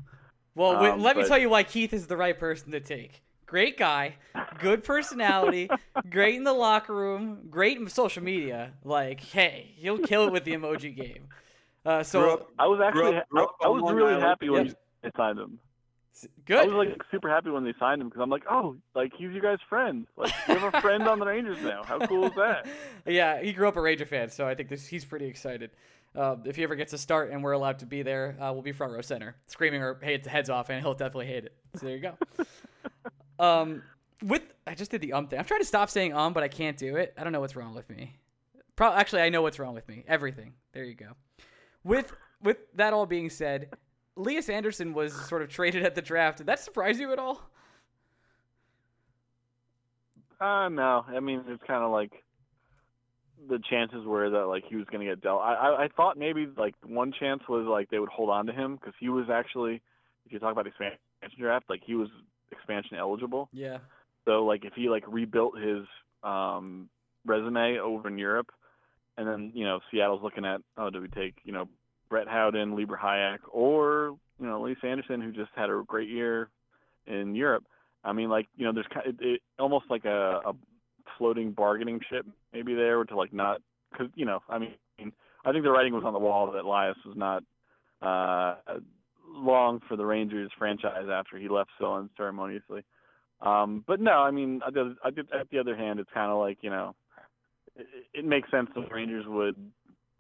Well, wait, Um, let me tell you why Keith is the right person to take. Great guy, good personality, great in the locker room, great in social media. Like, hey, he'll kill it with the emoji game. Uh, so up- I was actually up- grew up I, I was really Island. happy when Yep. they signed him. Good. I was like super happy when they signed him because I'm like, oh, like he's your guys' friend. Like you have a friend on the Rangers now. How cool is that? yeah, he grew up a Ranger fan, so I think this, he's pretty excited. Uh, if he ever gets a start and we're allowed to be there, uh, we'll be front row center, screaming our heads, heads off, and he'll definitely hate it. So there you go. um, with I just did the um thing. I'm trying to stop saying um, but I can't do it. I don't know what's wrong with me. Pro- actually, I know what's wrong with me. Everything. There you go. With with that all being said, Elias Andersson was sort of traded at the draft. Did that surprise you at all? Uh no. I mean, it's kind of like the chances were that like he was going to get dealt. I, I I thought maybe like one chance was like they would hold on to him because he was actually, if you talk about expansion draft, like he was expansion eligible. Yeah. So like if he like rebuilt his um resume over in Europe and then, you know, Seattle's looking at oh, do we take, you know, Brett Howden, Libor Hajek or, you know, Lias Andersson who just had a great year in Europe. I mean like, you know, there's kind of, it, almost like a, a floating bargaining chip maybe there to like not cuz you know, I mean I think the writing was on the wall that Elias was not uh long for the Rangers franchise after he left so unceremoniously. Um, but no, I mean, I did, at the other hand, it's kind of like you know, it, it makes sense the Rangers would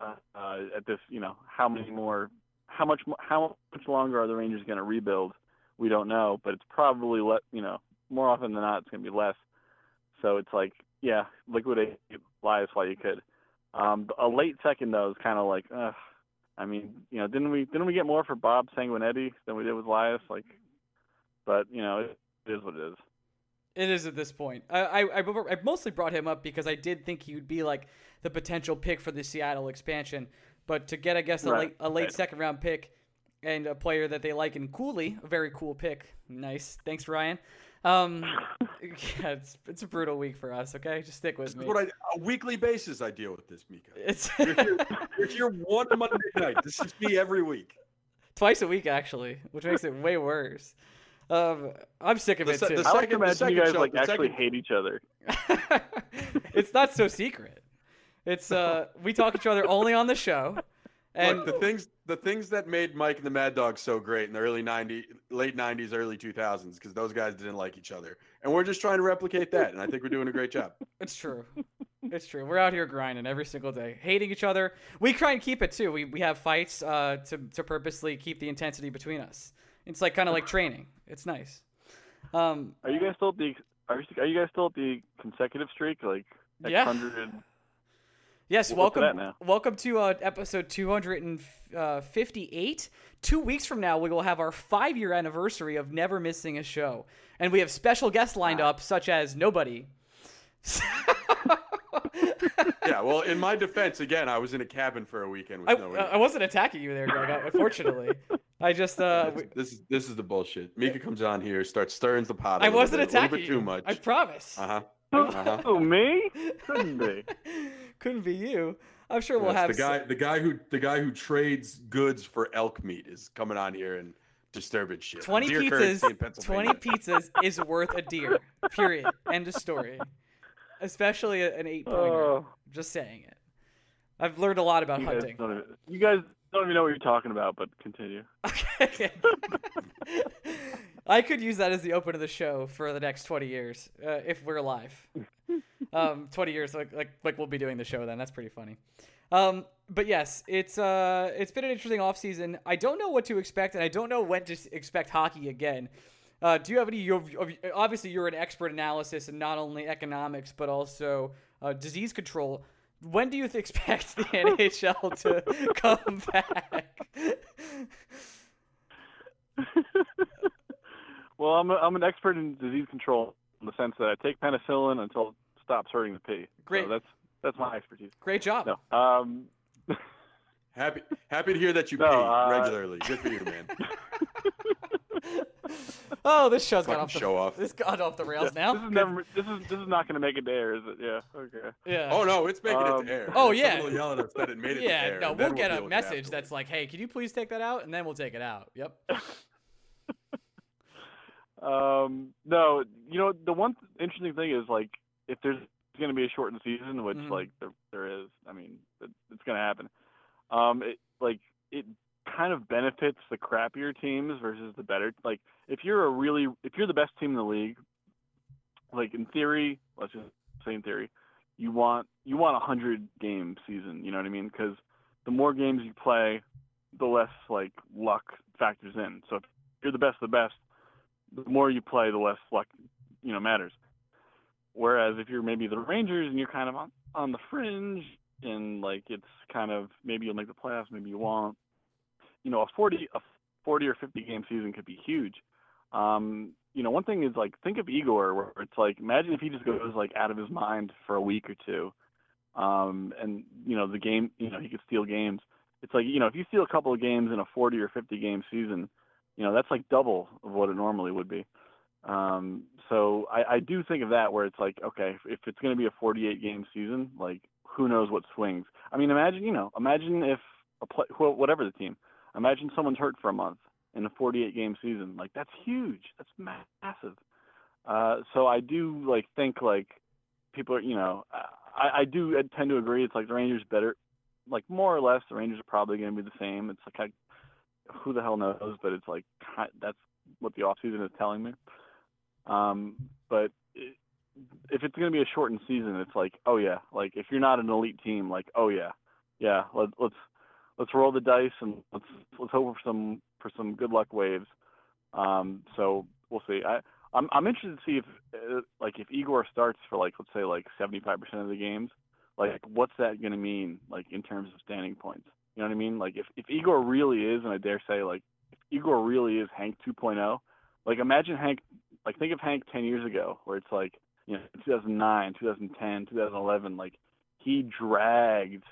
uh, uh, at this, you know, how many more, how much, how much longer are the Rangers going to rebuild? We don't know, but it's probably let, you know, more often than not, it's going to be less. So it's like, yeah, liquidate Elias while you could. Um, a late second though is kind of like, uh, I mean, you know, didn't we didn't we get more for Bob Sanguinetti than we did with Elias? Like, but you know, it, it is what it is. It is at this point. I, I I mostly brought him up because I did think he would be like the potential pick for the Seattle expansion. But to get, I guess, a Right, late a late right. second round pick and a player that they like in Cooley, a very cool pick. Nice, thanks Ryan. Um, yeah, it's it's a brutal week for us. Okay, just stick with me. what I a weekly basis I deal with this, Mika. it's You're here, you're here one Monday night. This is me every week. twice a week actually, which makes it way worse. Um, I'm sick of The it too. the I like second- to the imagine second you guys show- like actually second- hate each other. it's not so secret. It's uh, we talk to each other only on the show, and Look, the things the things that made Mike and the Mad Dog so great in the early 90s, late 90s, early 2000s, because those guys didn't like each other. And we're just trying to replicate that. And I think we're doing a great job. It's true. It's true. We're out here grinding every single day, hating each other. We try and keep it too. We, we have fights uh, to, to purposely keep the intensity between us. It's like kind of like training. It's nice. Um, Are you guys still at the are you, are you guys still at the consecutive streak like Yeah. hundred? Yes, Well, what's welcome. Welcome to uh, episode 258. Two weeks from now, we will have our five year anniversary of never missing a show, and we have special guests lined up, such as nobody. Yeah. Well, in my defense, again, I was in a cabin for a weekend with I, no I wasn't attacking you there, Greg. Unfortunately, I just uh, we- This is this is the bullshit. Mika comes on here, starts stirring the pot. I I wasn't bit, attacking a bit you. too much. I promise. Uh huh. Oh, Uh-huh. me? Couldn't be. Couldn't be you. I'm sure we'll have the guy. some- The guy who the guy who trades goods for elk meat is coming on here and disturbing shit. 20 Deer pizzas. 20 pizzas is worth a deer. Period. End of story. Especially an eight pointer. Oh, Just saying it. I've learned a lot about you, guys hunting. don't even, you guys don't even know what you're talking about, but continue. Okay. I could use that as the open of the show for the next 20 years uh, if we're alive. Um, 20 years, like, like like we'll be doing the show then. That's pretty funny. Um, but yes, it's uh, it's been an interesting off season. I don't know what to expect, and I don't know when to expect hockey again. Uh, do you have any? You have, obviously, you're an expert analysis and not only economics but also uh, disease control. When do you th- expect the NHL to come back? well, I'm a, I'm an expert in disease control in the sense that I take penicillin until it stops hurting the pee. Great. So that's that's my expertise. Great job. No. Um, Happy happy to hear that you No, pee uh, regularly. Good for you, man. Oh, this show's gone off the show off. This got off the rails yeah, now. This is never. This is this is not going to make it to air, is it? Yeah. Okay. Yeah. Oh no, it's making it Um, to air. Oh, Someone yeah. will yell at us that it made it to yeah. air. No, and we'll then get deal a message that's like, "Hey, can you please take that out?" And then we'll take it out. Yep. Um, no, you know the one interesting thing is like if there's going to be a shortened season, which Mhm. like there, there is. I mean, it, it's going to happen. Um, it like it kind of benefits the crappier teams versus the better. Like if you're a really if you're the best team in the league, like in theory, let's just say in theory, you want you want a hundred game season. You know what I mean? Because the more games you play, the less like luck factors in. So if you're the best of the best, the more you play, the less luck, you know, matters. Whereas if you're maybe the Rangers and you're kind of on, on the fringe and like it's kind of maybe you'll make the playoffs, maybe you won't. You know, a 40 a 40 or 50 game season could be huge. Um, you know, one thing is like think of Igor, where it's like imagine if he just goes like out of his mind for a week or two, um, and you know the game, you know he could steal games. It's like you know if you steal a couple of games in a 40 or 50 game season, you know that's like double of what it normally would be. Um, so I, I do think of that where it's like, okay, if, it's going to be a 48 game season, like who knows what swings? I mean, imagine you know, imagine if a play, whatever the team, imagine someone's hurt for a month in a 48 game season, like that's huge, that's massive. Uh, so I do like think like people, are, you know, I, I do tend to agree. It's like the Rangers better, like more or less, the Rangers are probably going to be the same. It's like I, who the hell knows, but it's like that's what the off season is telling me. Um, but it, if it's going to be a shortened season, it's like, oh yeah, like if you're not an elite team, like oh yeah, yeah, let, let's let's roll the dice and let's let's hope for some for some good luck waves. Um, so we'll see. I I'm I'm interested to see if uh, like if Igor starts for like let's say like 75% of the games, like what's that going to mean like in terms of standing points? You know what I mean? Like if if Igor really is, and I dare say like if Igor really is Hank 2.0, like imagine Hank like think of Hank 10 years ago where it's like you know 2009, 2010, 2011, like he dragged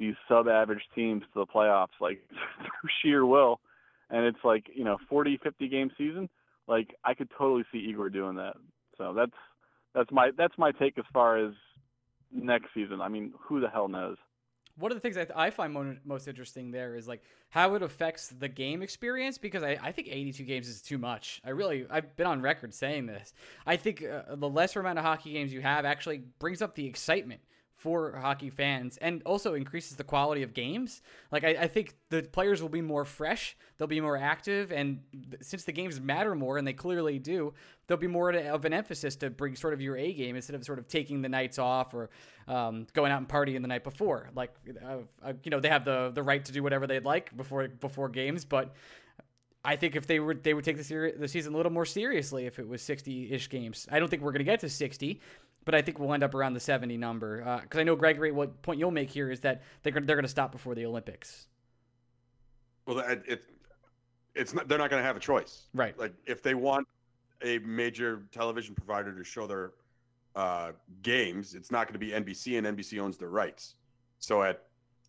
these sub-average teams to the playoffs like through sheer will, and it's like you know 40, 50 game season. Like I could totally see Igor doing that. So that's that's my that's my take as far as next season. I mean, who the hell knows? One of the things I, th- I find mo- most interesting there is like how it affects the game experience because I, I think 82 games is too much. I really I've been on record saying this. I think uh, the lesser amount of hockey games you have actually brings up the excitement for hockey fans and also increases the quality of games. Like, I, I think the players will be more fresh, they'll be more active, and th- since the games matter more, and they clearly do, there'll be more of an emphasis to bring sort of your A game instead of sort of taking the nights off or um, going out and partying the night before. Like, uh, uh, you know, they have the the right to do whatever they'd like before before games, but I think if they were they would take the, seri- the season a little more seriously if it was 60-ish games. I don't think we're going to get to 60, but I think we'll end up around the 70 number. Because uh, I know Gregory, what point you'll make here is that they're they're going to stop before the Olympics. Well, it, it it's not, they're not going to have a choice, right? Like if they want a major television provider to show their uh, games, it's not going to be NBC, and NBC owns their rights. So at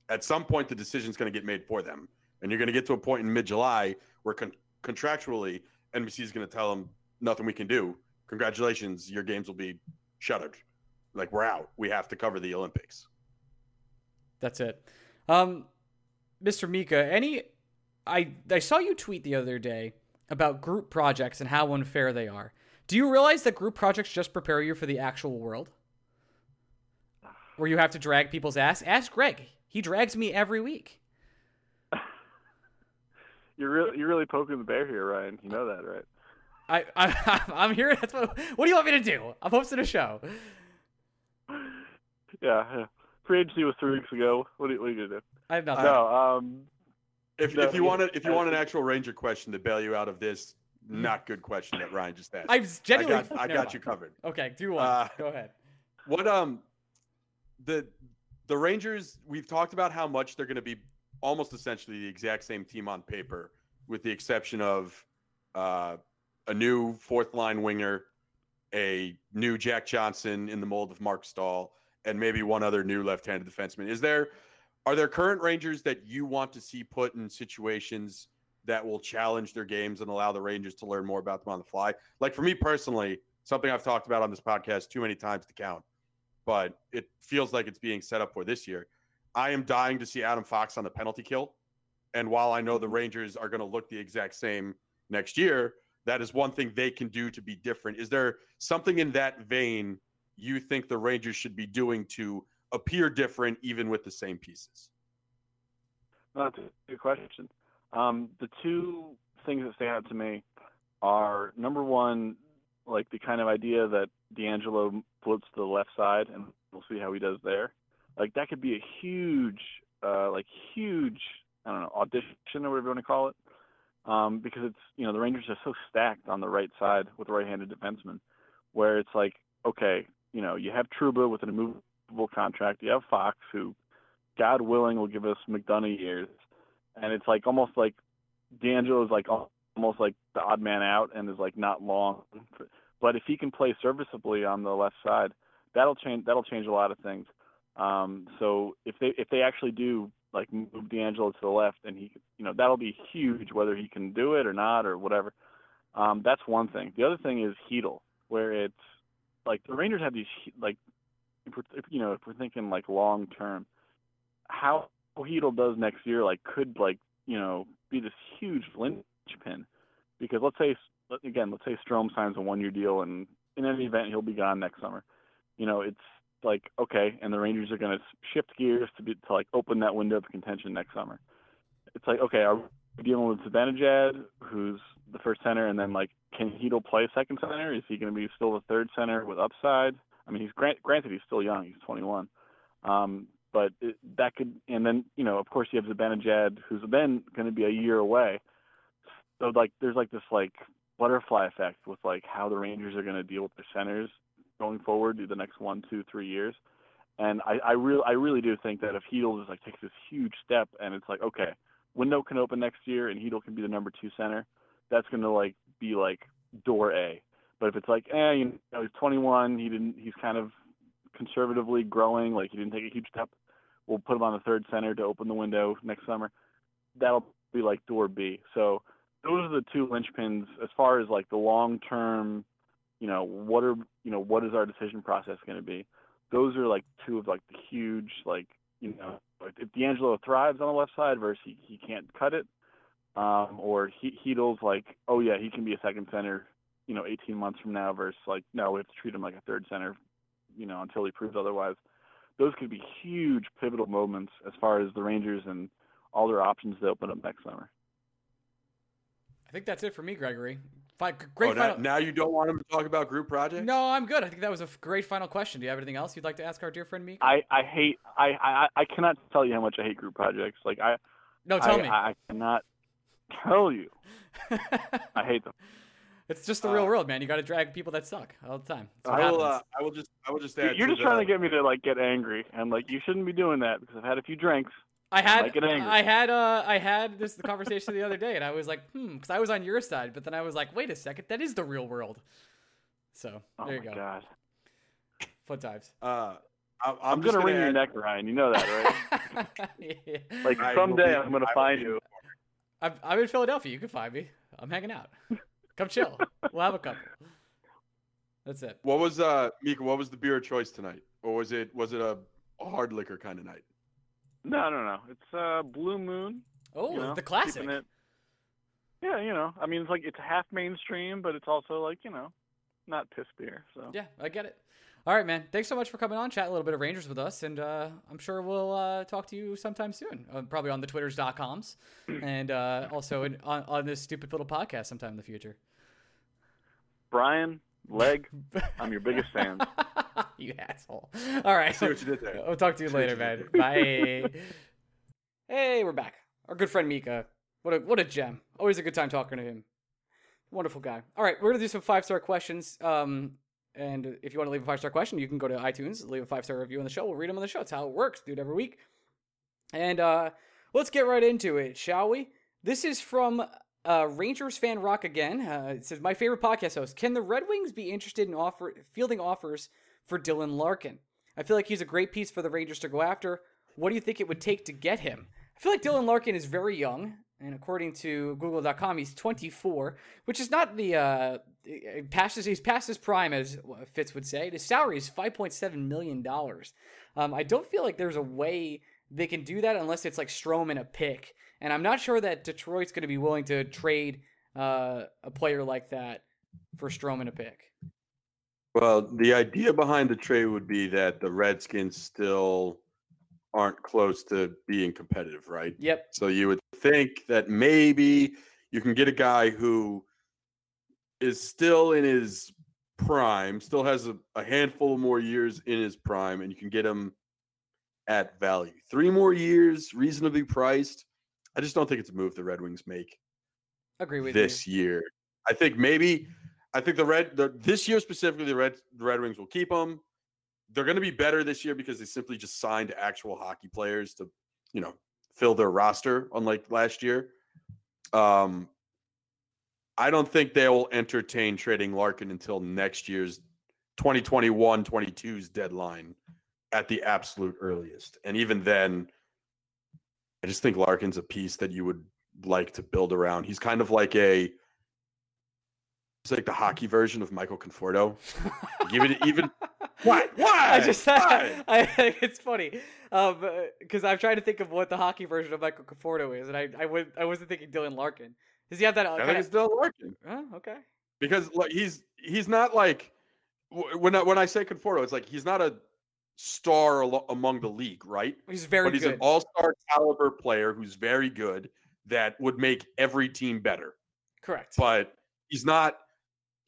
at some point, the decision's going to get made for them, and you're going to get to a point in mid July where con- contractually NBC is going to tell them nothing we can do. Congratulations, your games will be shuttered. Like we're out. We have to cover the Olympics. That's it. Um, Mr. Mika, any I I saw you tweet the other day about group projects and how unfair they are. Do you realize that group projects just prepare you for the actual world? Where you have to drag people's ass? Ask Greg. He drags me every week. You're really you're really poking the bear here, Ryan. You know that, right? I, I I'm here. That's what. What do you want me to do? I'm hosting a show. Yeah, yeah. Free agency was three weeks ago. What are, you, what are you gonna do? I have nothing. No, um, If, No, if you yeah. want to, if you want an actual Ranger question to bail you out of this not good question that Ryan just asked, I I genuinely. got I got you covered. Okay, do one. Uh, Go ahead. What um the the Rangers we've talked about how much they're going to be almost essentially the exact same team on paper with the exception of uh, a new fourth line winger, a new Jack Johnson in the mold of Marc Staal, and maybe one other new left-handed defenseman. Is there are there current Rangers that you want to see put in situations that will challenge their games and allow the Rangers to learn more about them on the fly? Like for me personally, something I've talked about on this podcast too many times to count, but it feels like it's being set up for this year. I am dying to see Adam Fox on the penalty kill. And while I know the mm-hmm. Rangers are going to look the exact same next year, that is one thing they can do to be different. Is there something in that vein you think the Rangers should be doing to appear different, even with the same pieces? No, That's a good question. Um, the two things that stand out to me are number one, like the kind of idea that DeAngelo flips to the left side, and we'll see how he does there. Like that could be a huge, uh, like huge, I don't know, audition or whatever you want to call it, um, because it's you know the Rangers are so stacked on the right side with right-handed defensemen, where it's like okay, you know you have Trouba with an immovable contract, you have Fox who, God willing, will give us McDonagh years, and it's like almost like DeAngelo is like almost like the odd man out and is like not long, but if he can play serviceably on the left side, that'll change that'll change a lot of things. Um, so if they if they actually do like move DeAngelo to the left, and he you know that'll be huge whether he can do it or not or whatever. Um, that's one thing. The other thing is Chytil, where it's like the Rangers have these like if you know if we're thinking like long term, how Chytil does next year like could like you know be this huge linchpin because let's say again let's say Strome signs a one year deal and in any event he'll be gone next summer. You know it's like okay, and the Rangers are going to shift gears to be to like open that window of contention next summer. It's like okay, are we dealing with Zibanejad, who's the first center, and then like can Chytil play second center? Is he going to be still the third center with upside? I mean, he's grant, granted he's still young, he's 21, um, but it, that could and then you know of course you have Zibanejad, who's then going to be a year away. So like there's like this like butterfly effect with like how the Rangers are going to deal with their centers going forward the next one, two, three years. And I, I really, I really do think that if Chytil just like takes this huge step, and it's like, okay, window can open next year, and Chytil can be the number two center, that's going to like be like door A. But if it's like, eh, you know, he's 21, he didn't, he's kind of conservatively growing, like he didn't take a huge step. We'll put him on the third center to open the window next summer. That'll be like door B. So those are the two linchpins as far as like the long term you know what are you know what is our decision process going to be those are like two of like the huge like you know if DeAngelo thrives on the left side versus he, he can't cut it um or he Chytil's like oh yeah he can be a second center you know 18 months from now versus like no we have to treat him like a third center you know until he proves otherwise those could be huge pivotal moments as far as the Rangers and all their options to open up next summer. I think that's it for me, Gregory. Fi- great Oh, now, final. now you don't want him to talk about group projects? No, I'm good. I think that was a f- great final question. Do you have anything else you'd like to ask our dear friend Mika? I, I hate I, I I cannot tell you how much I hate group projects. Like I no, tell I, me. I, I cannot tell you I hate them. it's just the real Uh, world, man. You got to drag people that suck all the time. I will. Uh. I will just. I will just You- add. You're to just trying to get me to like get angry, and like you shouldn't be doing that because I've had a few drinks. I had might get. I had uh I had this conversation the other day, and I was like, hmm, because I was on your side, but then I was like, wait a second, that is the real world. So Oh there you my go. god, Fun times. Uh, I, I'm, I'm, just gonna wring your neck, Ryan. You know that, right? Yeah. like someday I'm gonna find you. I'm, I'm in Philadelphia. You can find me. I'm hanging out. Come chill. We'll have a couple. That's it. What was uh Mika? What was the beer of choice tonight, or was it was it a, a hard liquor kind of night? No, no, no. It's uh Blue Moon. Oh, you know, the classic. it- Yeah, you know. I mean, it's like it's half mainstream, but it's also like you know, not piss beer. So Yeah, I get it. All right, man. Thanks so much for coming on, chat a little bit of Rangers with us, and uh, I'm sure we'll uh, talk to you sometime soon. Uh, probably on the Twitters.coms, and uh, also in, on, on this stupid little podcast sometime in the future. Brian, leg, I'm your biggest fan. you asshole. All right. See what you did there. I'll talk to you later, man. Bye. hey, we're back. Our good friend Mika. What a what a gem. Always a good time talking to him. Wonderful guy. All right, we're gonna do some five star questions. Um, and if you want to leave a five star question, you can go to iTunes, leave a five star review on the show. We'll read them on the show. That's how it works. dude. every week. And uh, let's get right into it, shall we? This is from uh, Rangers fan Rock again. Uh, it says, "My favorite podcast host. Can the Red Wings be interested in offer fielding offers for Dylan Larkin? I feel like he's a great piece for the Rangers to go after. What do you think it would take to get him? I feel like Dylan Larkin is very young, and according to Google.com, he's 24, which is not the uh, past his, he's past his prime, as Fitz would say. His salary is 5.7 million dollars. Um, I don't feel like there's a way they can do that unless it's like Strome and a pick, and I'm not sure that Detroit's going to be willing to trade uh, a player like that for Strome and a pick. Well, the idea behind the trade would be that the Redskins still aren't close to being competitive, right? Yep. So you would think that maybe you can get a guy who is still in his prime, still has a, a handful more years in his prime, and you can get him at value. Three more years, reasonably priced. I just don't think it's a move the Red Wings make Agree with this you. year. I think maybe I think the red the, this year specifically the red the Red Wings will keep them. They're going to be better this year because they simply just signed actual hockey players to, you know, fill their roster unlike last year. Um I don't think they will entertain trading Larkin until next year's 2021-22's deadline at the absolute earliest. And even then I just think Larkin's a piece that you would like to build around. He's kind of like a it's like the hockey version of Michael Conforto. Give it even Why? Why? I just Why? I think it's funny because I'm trying to think of what the hockey version of Michael Conforto is, and I I, would, I wasn't thinking Dylan Larkin. Does he have that? Uh, I think kinda- it's Dylan Larkin oh, okay. because like he's he's not like when I, when I say Conforto, it's like he's not a star alo- among the league, right? He's very but he's good. an all-star caliber player who's very good that would make every team better. Correct. but he's not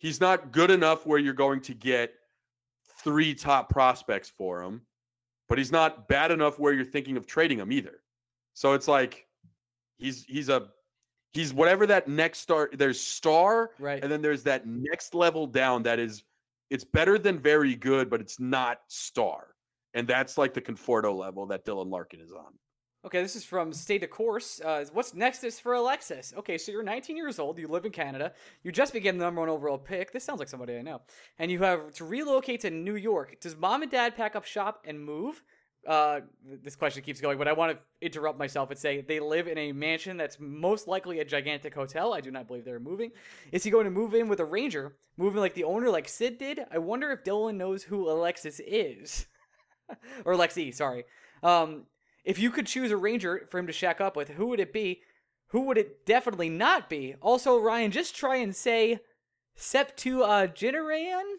he's not good enough where you're going to get three top prospects for him but he's not bad enough where you're thinking of trading him either. So it's like he's he's a he's whatever that next star there's star right. and then there's that next level down that is it's better than very good but it's not star. And that's like the conforto level that dylan larkin is on Okay, this is from State of Course. Uh, what's next is for Alexis. Okay, so you're 19 years old. You live in Canada. You just became the number one overall pick. This sounds like somebody I know. And you have to relocate to New York. Does mom and dad pack up shop and move? Uh, this question keeps going, but I want to interrupt myself and say they live in a mansion that's most likely a gigantic hotel. I do not believe they're moving. Is he going to move in with a ranger, moving like the owner, like Sid did? I wonder if Dylan knows who Alexis is, or Lexi. Sorry. Um, if you could choose a ranger for him to shack up with, who would it be? Who would it definitely not be? Also, Ryan, just try and say Septuagenarian.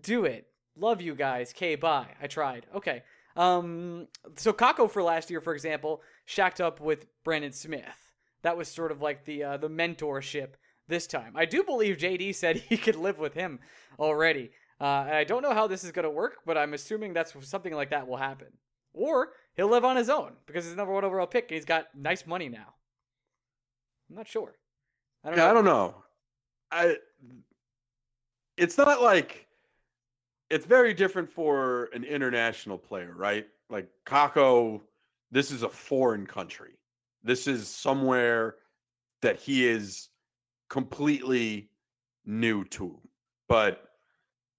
Do it. Love you guys. K, bye. I tried. Okay. Um, so Kakko for last year, for example, shacked up with Brandon Smith. That was sort of like the uh, the mentorship this time. I do believe JD said he could live with him already. Uh, I don't know how this is going to work, but I'm assuming that's something like that will happen. Or he'll live on his own because he's number one overall pick and he's got nice money now. I'm not sure. I don't yeah, know. I don't know. I. It's not like it's very different for an international player, right? Like Kakko, this is a foreign country. This is somewhere that he is completely new to. But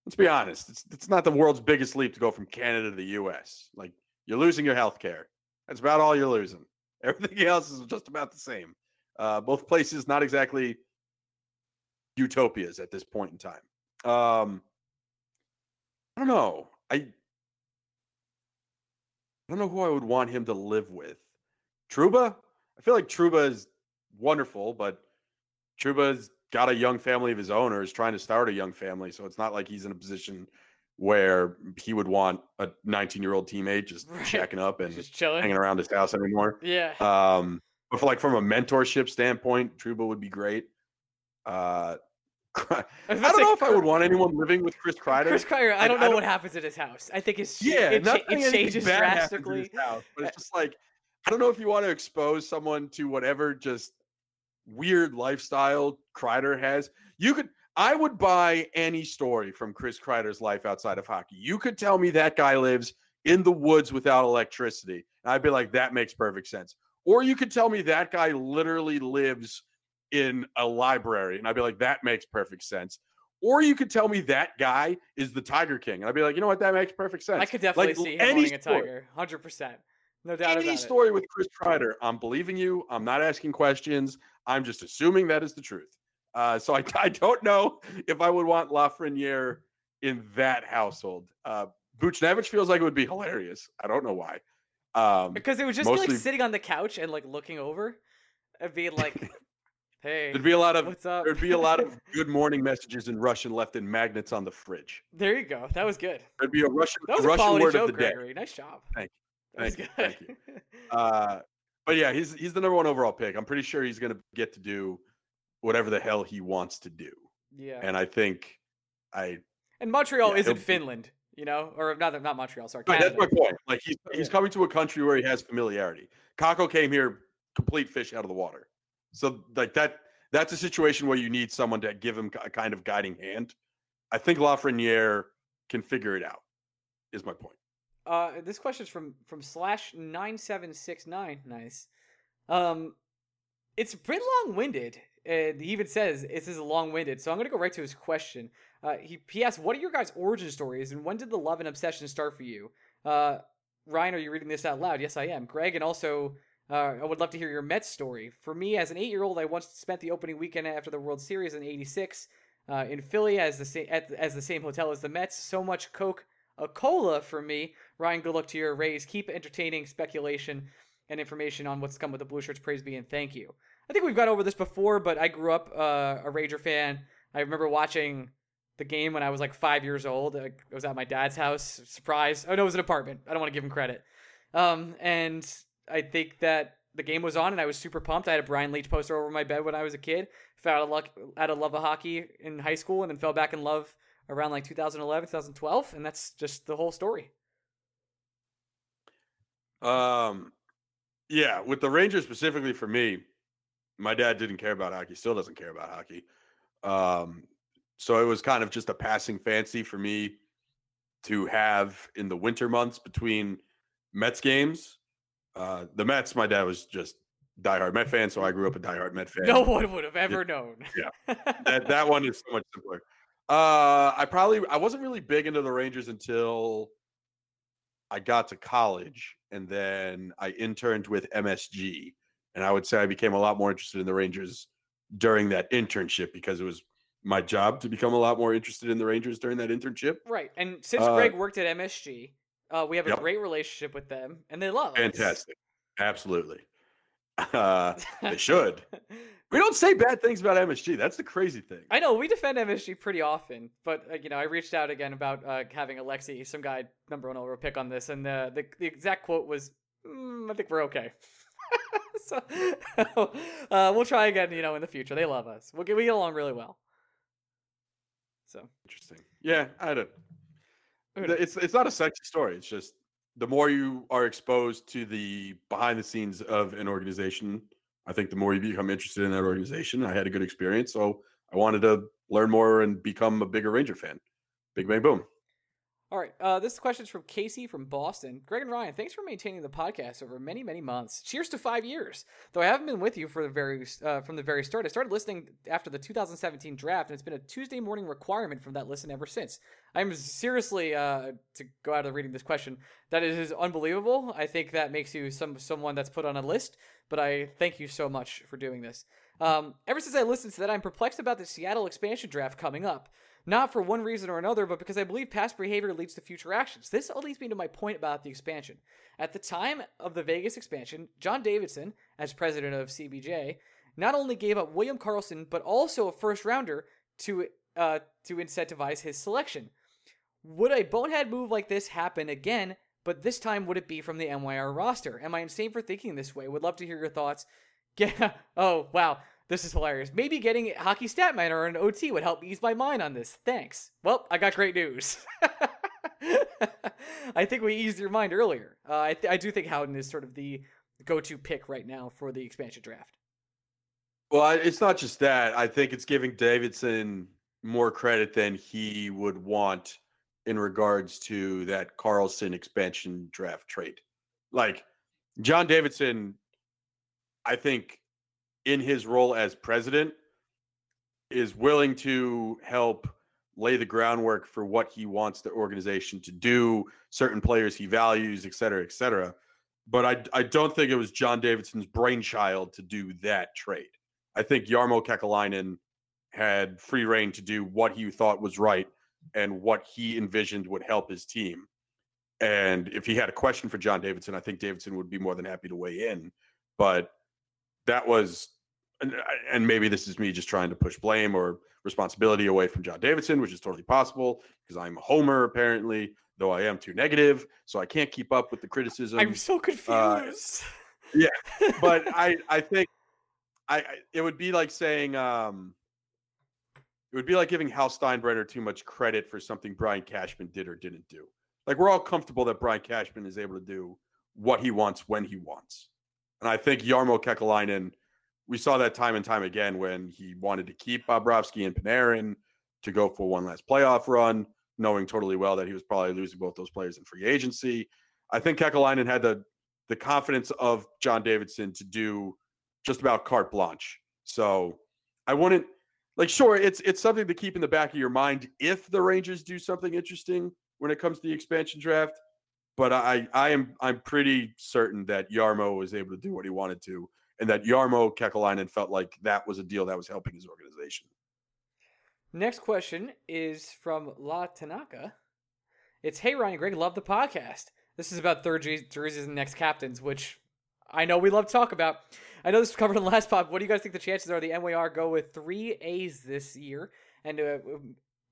let's be honest, it's it's not the world's biggest leap to go from Canada to the US. Like you're losing your health care. That's about all you're losing. Everything else is just about the same. Uh, both places not exactly utopias at this point in time. Um, I don't know. I I don't know who I would want him to live with. Trouba? I feel like Trouba is wonderful, but Trouba's got a young family of his own or is trying to start a young family. So it's not like he's in a position where he would want a 19 year old teammate just right. checking up and just chilling. hanging around his house anymore. Yeah. Um, but for like from a mentorship standpoint, Trouba would be great. Uh, I, I don't know if I would want anyone living with Chris Kreider. Chris Kreider, I don't know I don't, what happens at his house. I think it's yeah, it, cha- it changes drastically. House, but it's just like I don't know if you want to expose someone to whatever just weird lifestyle Kreider has. You could I would buy any story from Chris Kreider's life outside of hockey. You could tell me that guy lives in the woods without electricity. And I'd be like, that makes perfect sense. Or you could tell me that guy literally lives in a library. And I'd be like, that makes perfect sense. Or you could tell me that guy is the Tiger King. And I'd be like, you know what? That makes perfect sense. I could definitely like, see him owning a tiger. 100%. No doubt Any story with Chris Kreider, I'm believing you. I'm not asking questions. I'm just assuming that is the truth. Uh, so I, I don't know if I would want Lafreniere in that household. Uh, Buchnevich feels like it would be hilarious. I don't know why. Um, because it would just mostly... be like sitting on the couch and like looking over and being like, "Hey, there'd be a lot of what's up?" There'd be a lot of good morning messages in Russian left in magnets on the fridge. There you go. That was good. There'd be a Russian. That was a Russian word joke, of the day. Gregory. Nice job. Thank you. Thank you. Thank you. Uh, but yeah, he's he's the number one overall pick. I'm pretty sure he's going to get to do whatever the hell he wants to do. Yeah. And I think I and Montreal yeah, isn't Finland, you know, or not not Montreal. Sorry, right, that's my point. Like he's he's coming to a country where he has familiarity. Kakko came here complete fish out of the water, so like that that's a situation where you need someone to give him a kind of guiding hand. I think Lafreniere can figure it out. Is my point. Uh, this question is from from slash nine seven six nine. Nice. Um, it's bit long winded. And he even says this is long winded. So I'm gonna go right to his question. Uh, he he asked, "What are your guys' origin stories, and when did the love and obsession start for you?" Uh, Ryan, are you reading this out loud? Yes, I am. Greg, and also uh, I would love to hear your Mets story. For me, as an eight-year-old, I once spent the opening weekend after the World Series in '86 uh, in Philly as the same as the same hotel as the Mets. So much Coke, a cola for me. Ryan, good luck to your Rays. Keep entertaining speculation and information on what's come with the Blue Shirts. Praise be and thank you. I think we've gone over this before, but I grew up uh, a Ranger fan. I remember watching the game when I was like five years old. I was at my dad's house. Surprise! Oh no, it was an apartment. I don't want to give him credit. Um, and I think that the game was on, and I was super pumped. I had a Brian Leetch poster over my bed when I was a kid. Fell out of luck, out of love of hockey in high school, and then fell back in love around like 2011, 2012, and that's just the whole story. Um, yeah, with the Rangers specifically for me, my dad didn't care about hockey, still doesn't care about hockey. Um, so it was kind of just a passing fancy for me to have in the winter months between Mets games. Uh, the Mets, my dad was just diehard Met fan, so I grew up a diehard Met fan. No one would have ever known. yeah, that that one is so much simpler. Uh, I probably I wasn't really big into the Rangers until I got to college, and then I interned with MSG, and I would say I became a lot more interested in the Rangers during that internship because it was my job to become a lot more interested in the Rangers during that internship. Right. And since uh, Greg worked at MSG, uh, we have a yep. great relationship with them and they love us. Fantastic. Us. Absolutely. Uh, they should. We don't say bad things about MSG. That's the crazy thing. I know we defend MSG pretty often, but uh, you know I reached out again about uh, having Alexi, some guy number one overall pick on this, and the the, the exact quote was, mm, "I think we're okay." so uh, we'll try again, you know, in the future. They love us. We'll get, we get along really well. So Interesting. Yeah, I don't. It's it's not a sexy story. It's just the more you are exposed to the behind the scenes of an organization, I think the more you become interested in that organization. I had a good experience, so I wanted to learn more and become a bigger Ranger fan. Big bang boom. All right. Uh, this question is from Casey from Boston. Greg and Ryan, thanks for maintaining the podcast over many, many months. Cheers to five years. Though I haven't been with you for the very uh, from the very start. I started listening after the 2017 draft, and it's been a Tuesday morning requirement from that listen ever since. I'm seriously uh, to go out of reading this question. That is unbelievable. I think that makes you some someone that's put on a list. But I thank you so much for doing this. Um, ever since I listened to that, I'm perplexed about the Seattle expansion draft coming up. Not for one reason or another, but because I believe past behavior leads to future actions. This all leads me to my point about the expansion. At the time of the Vegas expansion, John Davidson, as president of CBJ, not only gave up William Karlsson, but also a first rounder to uh, to incentivize his selection. Would a bonehead move like this happen again? But this time, would it be from the NYR roster? Am I insane for thinking this way? Would love to hear your thoughts. Get, oh wow, this is hilarious. Maybe getting Hockey Statman or an OT would help ease my mind on this. Thanks. Well, I got great news. I think we eased your mind earlier. Uh, I, th- I do think Howden is sort of the go-to pick right now for the expansion draft. Well, it's not just that. I think it's giving Davidson more credit than he would want in regards to that Karlsson expansion draft trade. Like John Davidson, I think in his role as president is willing to help lay the groundwork for what he wants the organization to do, certain players he values, et cetera, et cetera. But I, I don't think it was John Davidson's brainchild to do that trade. I think Jarmo Kekalainen had free reign to do what he thought was right and what he envisioned would help his team. And if he had a question for John Davidson, I think Davidson would be more than happy to weigh in. But that was and, and maybe this is me just trying to push blame or responsibility away from John Davidson, which is totally possible because I'm a homer apparently, though I am too negative, so I can't keep up with the criticism. I'm so confused. Uh, yeah, but I I think I, I it would be like saying um it would be like giving Hal Steinbrenner too much credit for something Brian Cashman did or didn't do. Like we're all comfortable that Brian Cashman is able to do what he wants when he wants. And I think Jarmo Kekalainen – we saw that time and time again when he wanted to keep Bobrovsky and Panarin to go for one last playoff run, knowing totally well that he was probably losing both those players in free agency. I think Kekalainen had the the confidence of John Davidson to do just about carte blanche. So I wouldn't like sure it's it's something to keep in the back of your mind if the Rangers do something interesting when it comes to the expansion draft. But I I am I'm pretty certain that Jarmo was able to do what he wanted to and that Jarmo Kekalainen felt like that was a deal that was helping his organization. Next question is from La Tanaka. It's Hey Ryan Greg, love the podcast. This is about third jerseys and next captains, which I know we love to talk about. I know this was covered in the last pod. What do you guys think the chances are the NYR go with three A's this year, and uh,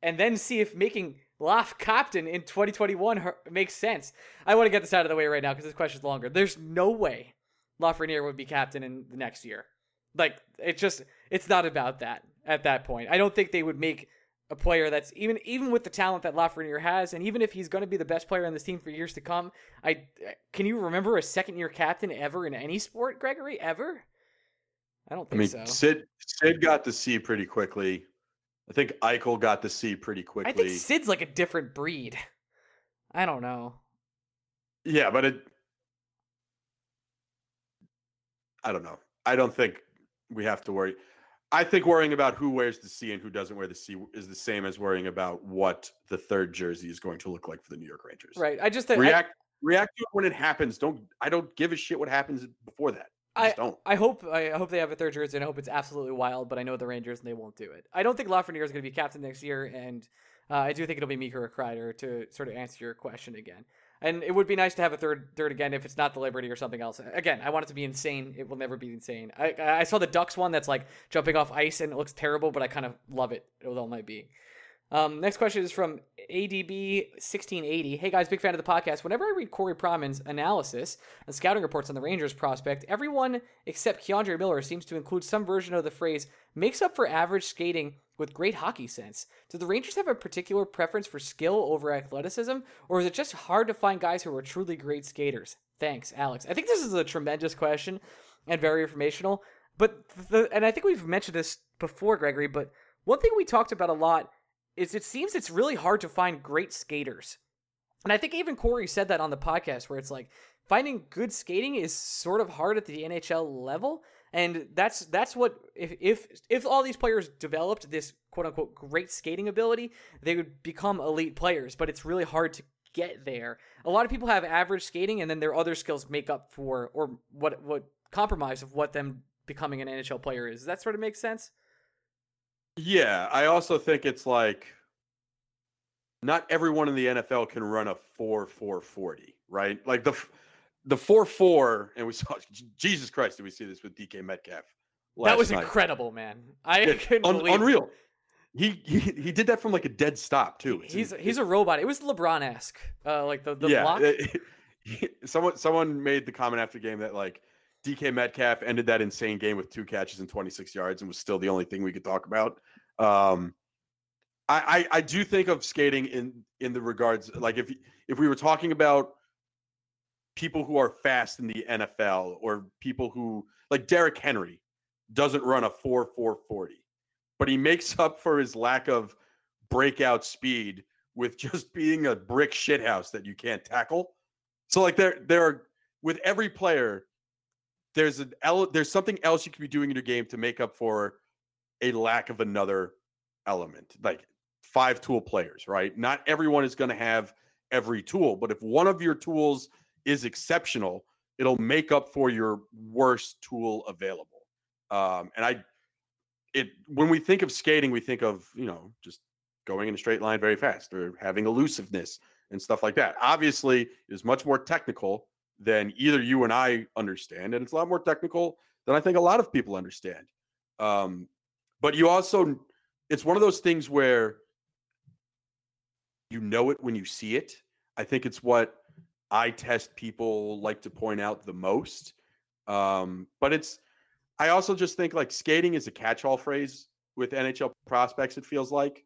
and then see if making Laf captain in 2021 makes sense? I want to get this out of the way right now because this question is longer. There's no way Lafreniere would be captain in the next year. Like it's just it's not about that at that point. I don't think they would make a player that's even even with the talent that Lafreniere has, and even if he's going to be the best player on this team for years to come. I can you remember a second year captain ever in any sport, Gregory? Ever? I don't think I mean, so. Sid Sid got the C pretty quickly. I think Eichel got the C pretty quickly. I think Sid's like a different breed. I don't know. Yeah, but it I don't know. I don't think we have to worry. I think worrying about who wears the C and who doesn't wear the C is the same as worrying about what the third jersey is going to look like for the New York Rangers. Right. I just think react I, react to it when it happens. Don't I don't give a shit what happens before that. I, I don't. I hope I hope they have a third jersey and I hope it's absolutely wild, but I know the Rangers and they won't do it. I don't think Lafreniere is going to be captain next year, and uh, I do think it'll be Mika or Kreider to sort of answer your question again. And it would be nice to have a third third again if it's not the Liberty or something else. Again, I want it to be insane. It will never be insane. I I saw the Ducks one that's like jumping off ice and it looks terrible, but I kind of love it. Although all my be. Um, next question is from ADB1680. Hey guys, big fan of the podcast. Whenever I read Corey Pronman's analysis and scouting reports on the Rangers prospect, everyone except K'Andre Miller seems to include some version of the phrase makes up for average skating with great hockey sense. Do the Rangers have a particular preference for skill over athleticism, or is it just hard to find guys who are truly great skaters? Thanks, Alex. I think this is a tremendous question and very informational. But the, and I think we've mentioned this before, Gregory, but one thing we talked about a lot is it seems it's really hard to find great skaters. And I think even Corey said that on the podcast where it's like finding good skating is sort of hard at the NHL level. And that's that's what if if if all these players developed this quote unquote great skating ability, they would become elite players, but it's really hard to get there. A lot of people have average skating and then their other skills make up for or what what compromise of what them becoming an NHL player is. Does that sort of make sense? Yeah, I also think it's like not everyone in the NFL can run a 4 4 40, right? Like the the 4 4, and we saw Jesus Christ, did we see this with DK Metcalf? That was night. incredible, man. I Yeah, couldn't un- believe unreal. He, he he did that from like a dead stop too. It's He's in- he's a robot. It was LeBron esque, uh, like the the yeah. block. it- someone someone made the comment after the game that like DK Metcalf ended that insane game with two catches and 26 yards and was still the only thing we could talk about. Um, I, I I do think of skating in in the regards like if if we were talking about people who are fast in the NFL or people who like Derrick Henry doesn't run a 4 4 40, but he makes up for his lack of breakout speed with just being a brick shithouse that you can't tackle. So like there there are with every player, there's an there's something else you could be doing in your game to make up for a lack of another element. Like five tool players, right? Not everyone is going to have every tool, but if one of your tools is exceptional, it'll make up for your worst tool available. Um, and I, it when we think of skating, we think of you know just going in a straight line very fast or having elusiveness and stuff like that. Obviously, is much more technical than either you and I understand, and it's a lot more technical than I think a lot of people understand. Um, but you also, it's one of those things where you know it when you see it. I think it's what eye test people like to point out the most. Um, but it's, I also just think like skating is a catch-all phrase with NHL prospects. It feels like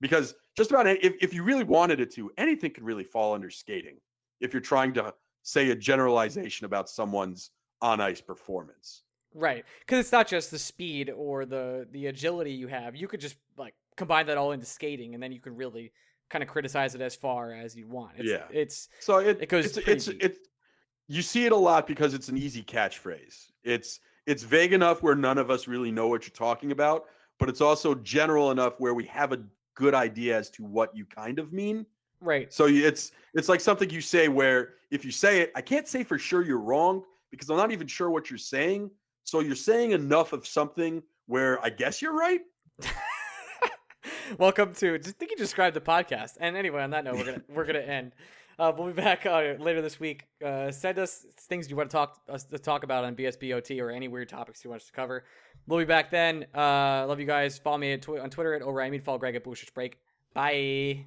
because just about if if you really wanted it to, anything could really fall under skating. If you're trying to say a generalization about someone's on ice performance. Right, because it's not just the speed or the the agility you have. You could just like combine that all into skating, and then you can really kind of criticize it as far as you want. It's, Yeah. it's So it, It goes it's it's it's you see it a lot because it's an easy catchphrase. It's it's vague enough where none of us really know what you're talking about, but it's also general enough where we have a good idea as to what you kind of mean. Right. So it's it's like something you say where if you say it, I can't say for sure you're wrong because I'm not even sure what you're saying. So you're saying enough of something where I guess you're right. Welcome to. Just think you described the podcast. And anyway, on that note, we're gonna we're gonna end. Uh, we'll be back uh, later this week. Uh, send us things you want to talk us to talk about on BSBOT or any weird topics you want us to cover. We'll be back then. Uh, love you guys. Follow me at tw- on Twitter at mean, follow Greg at Bullshit Break. Bye.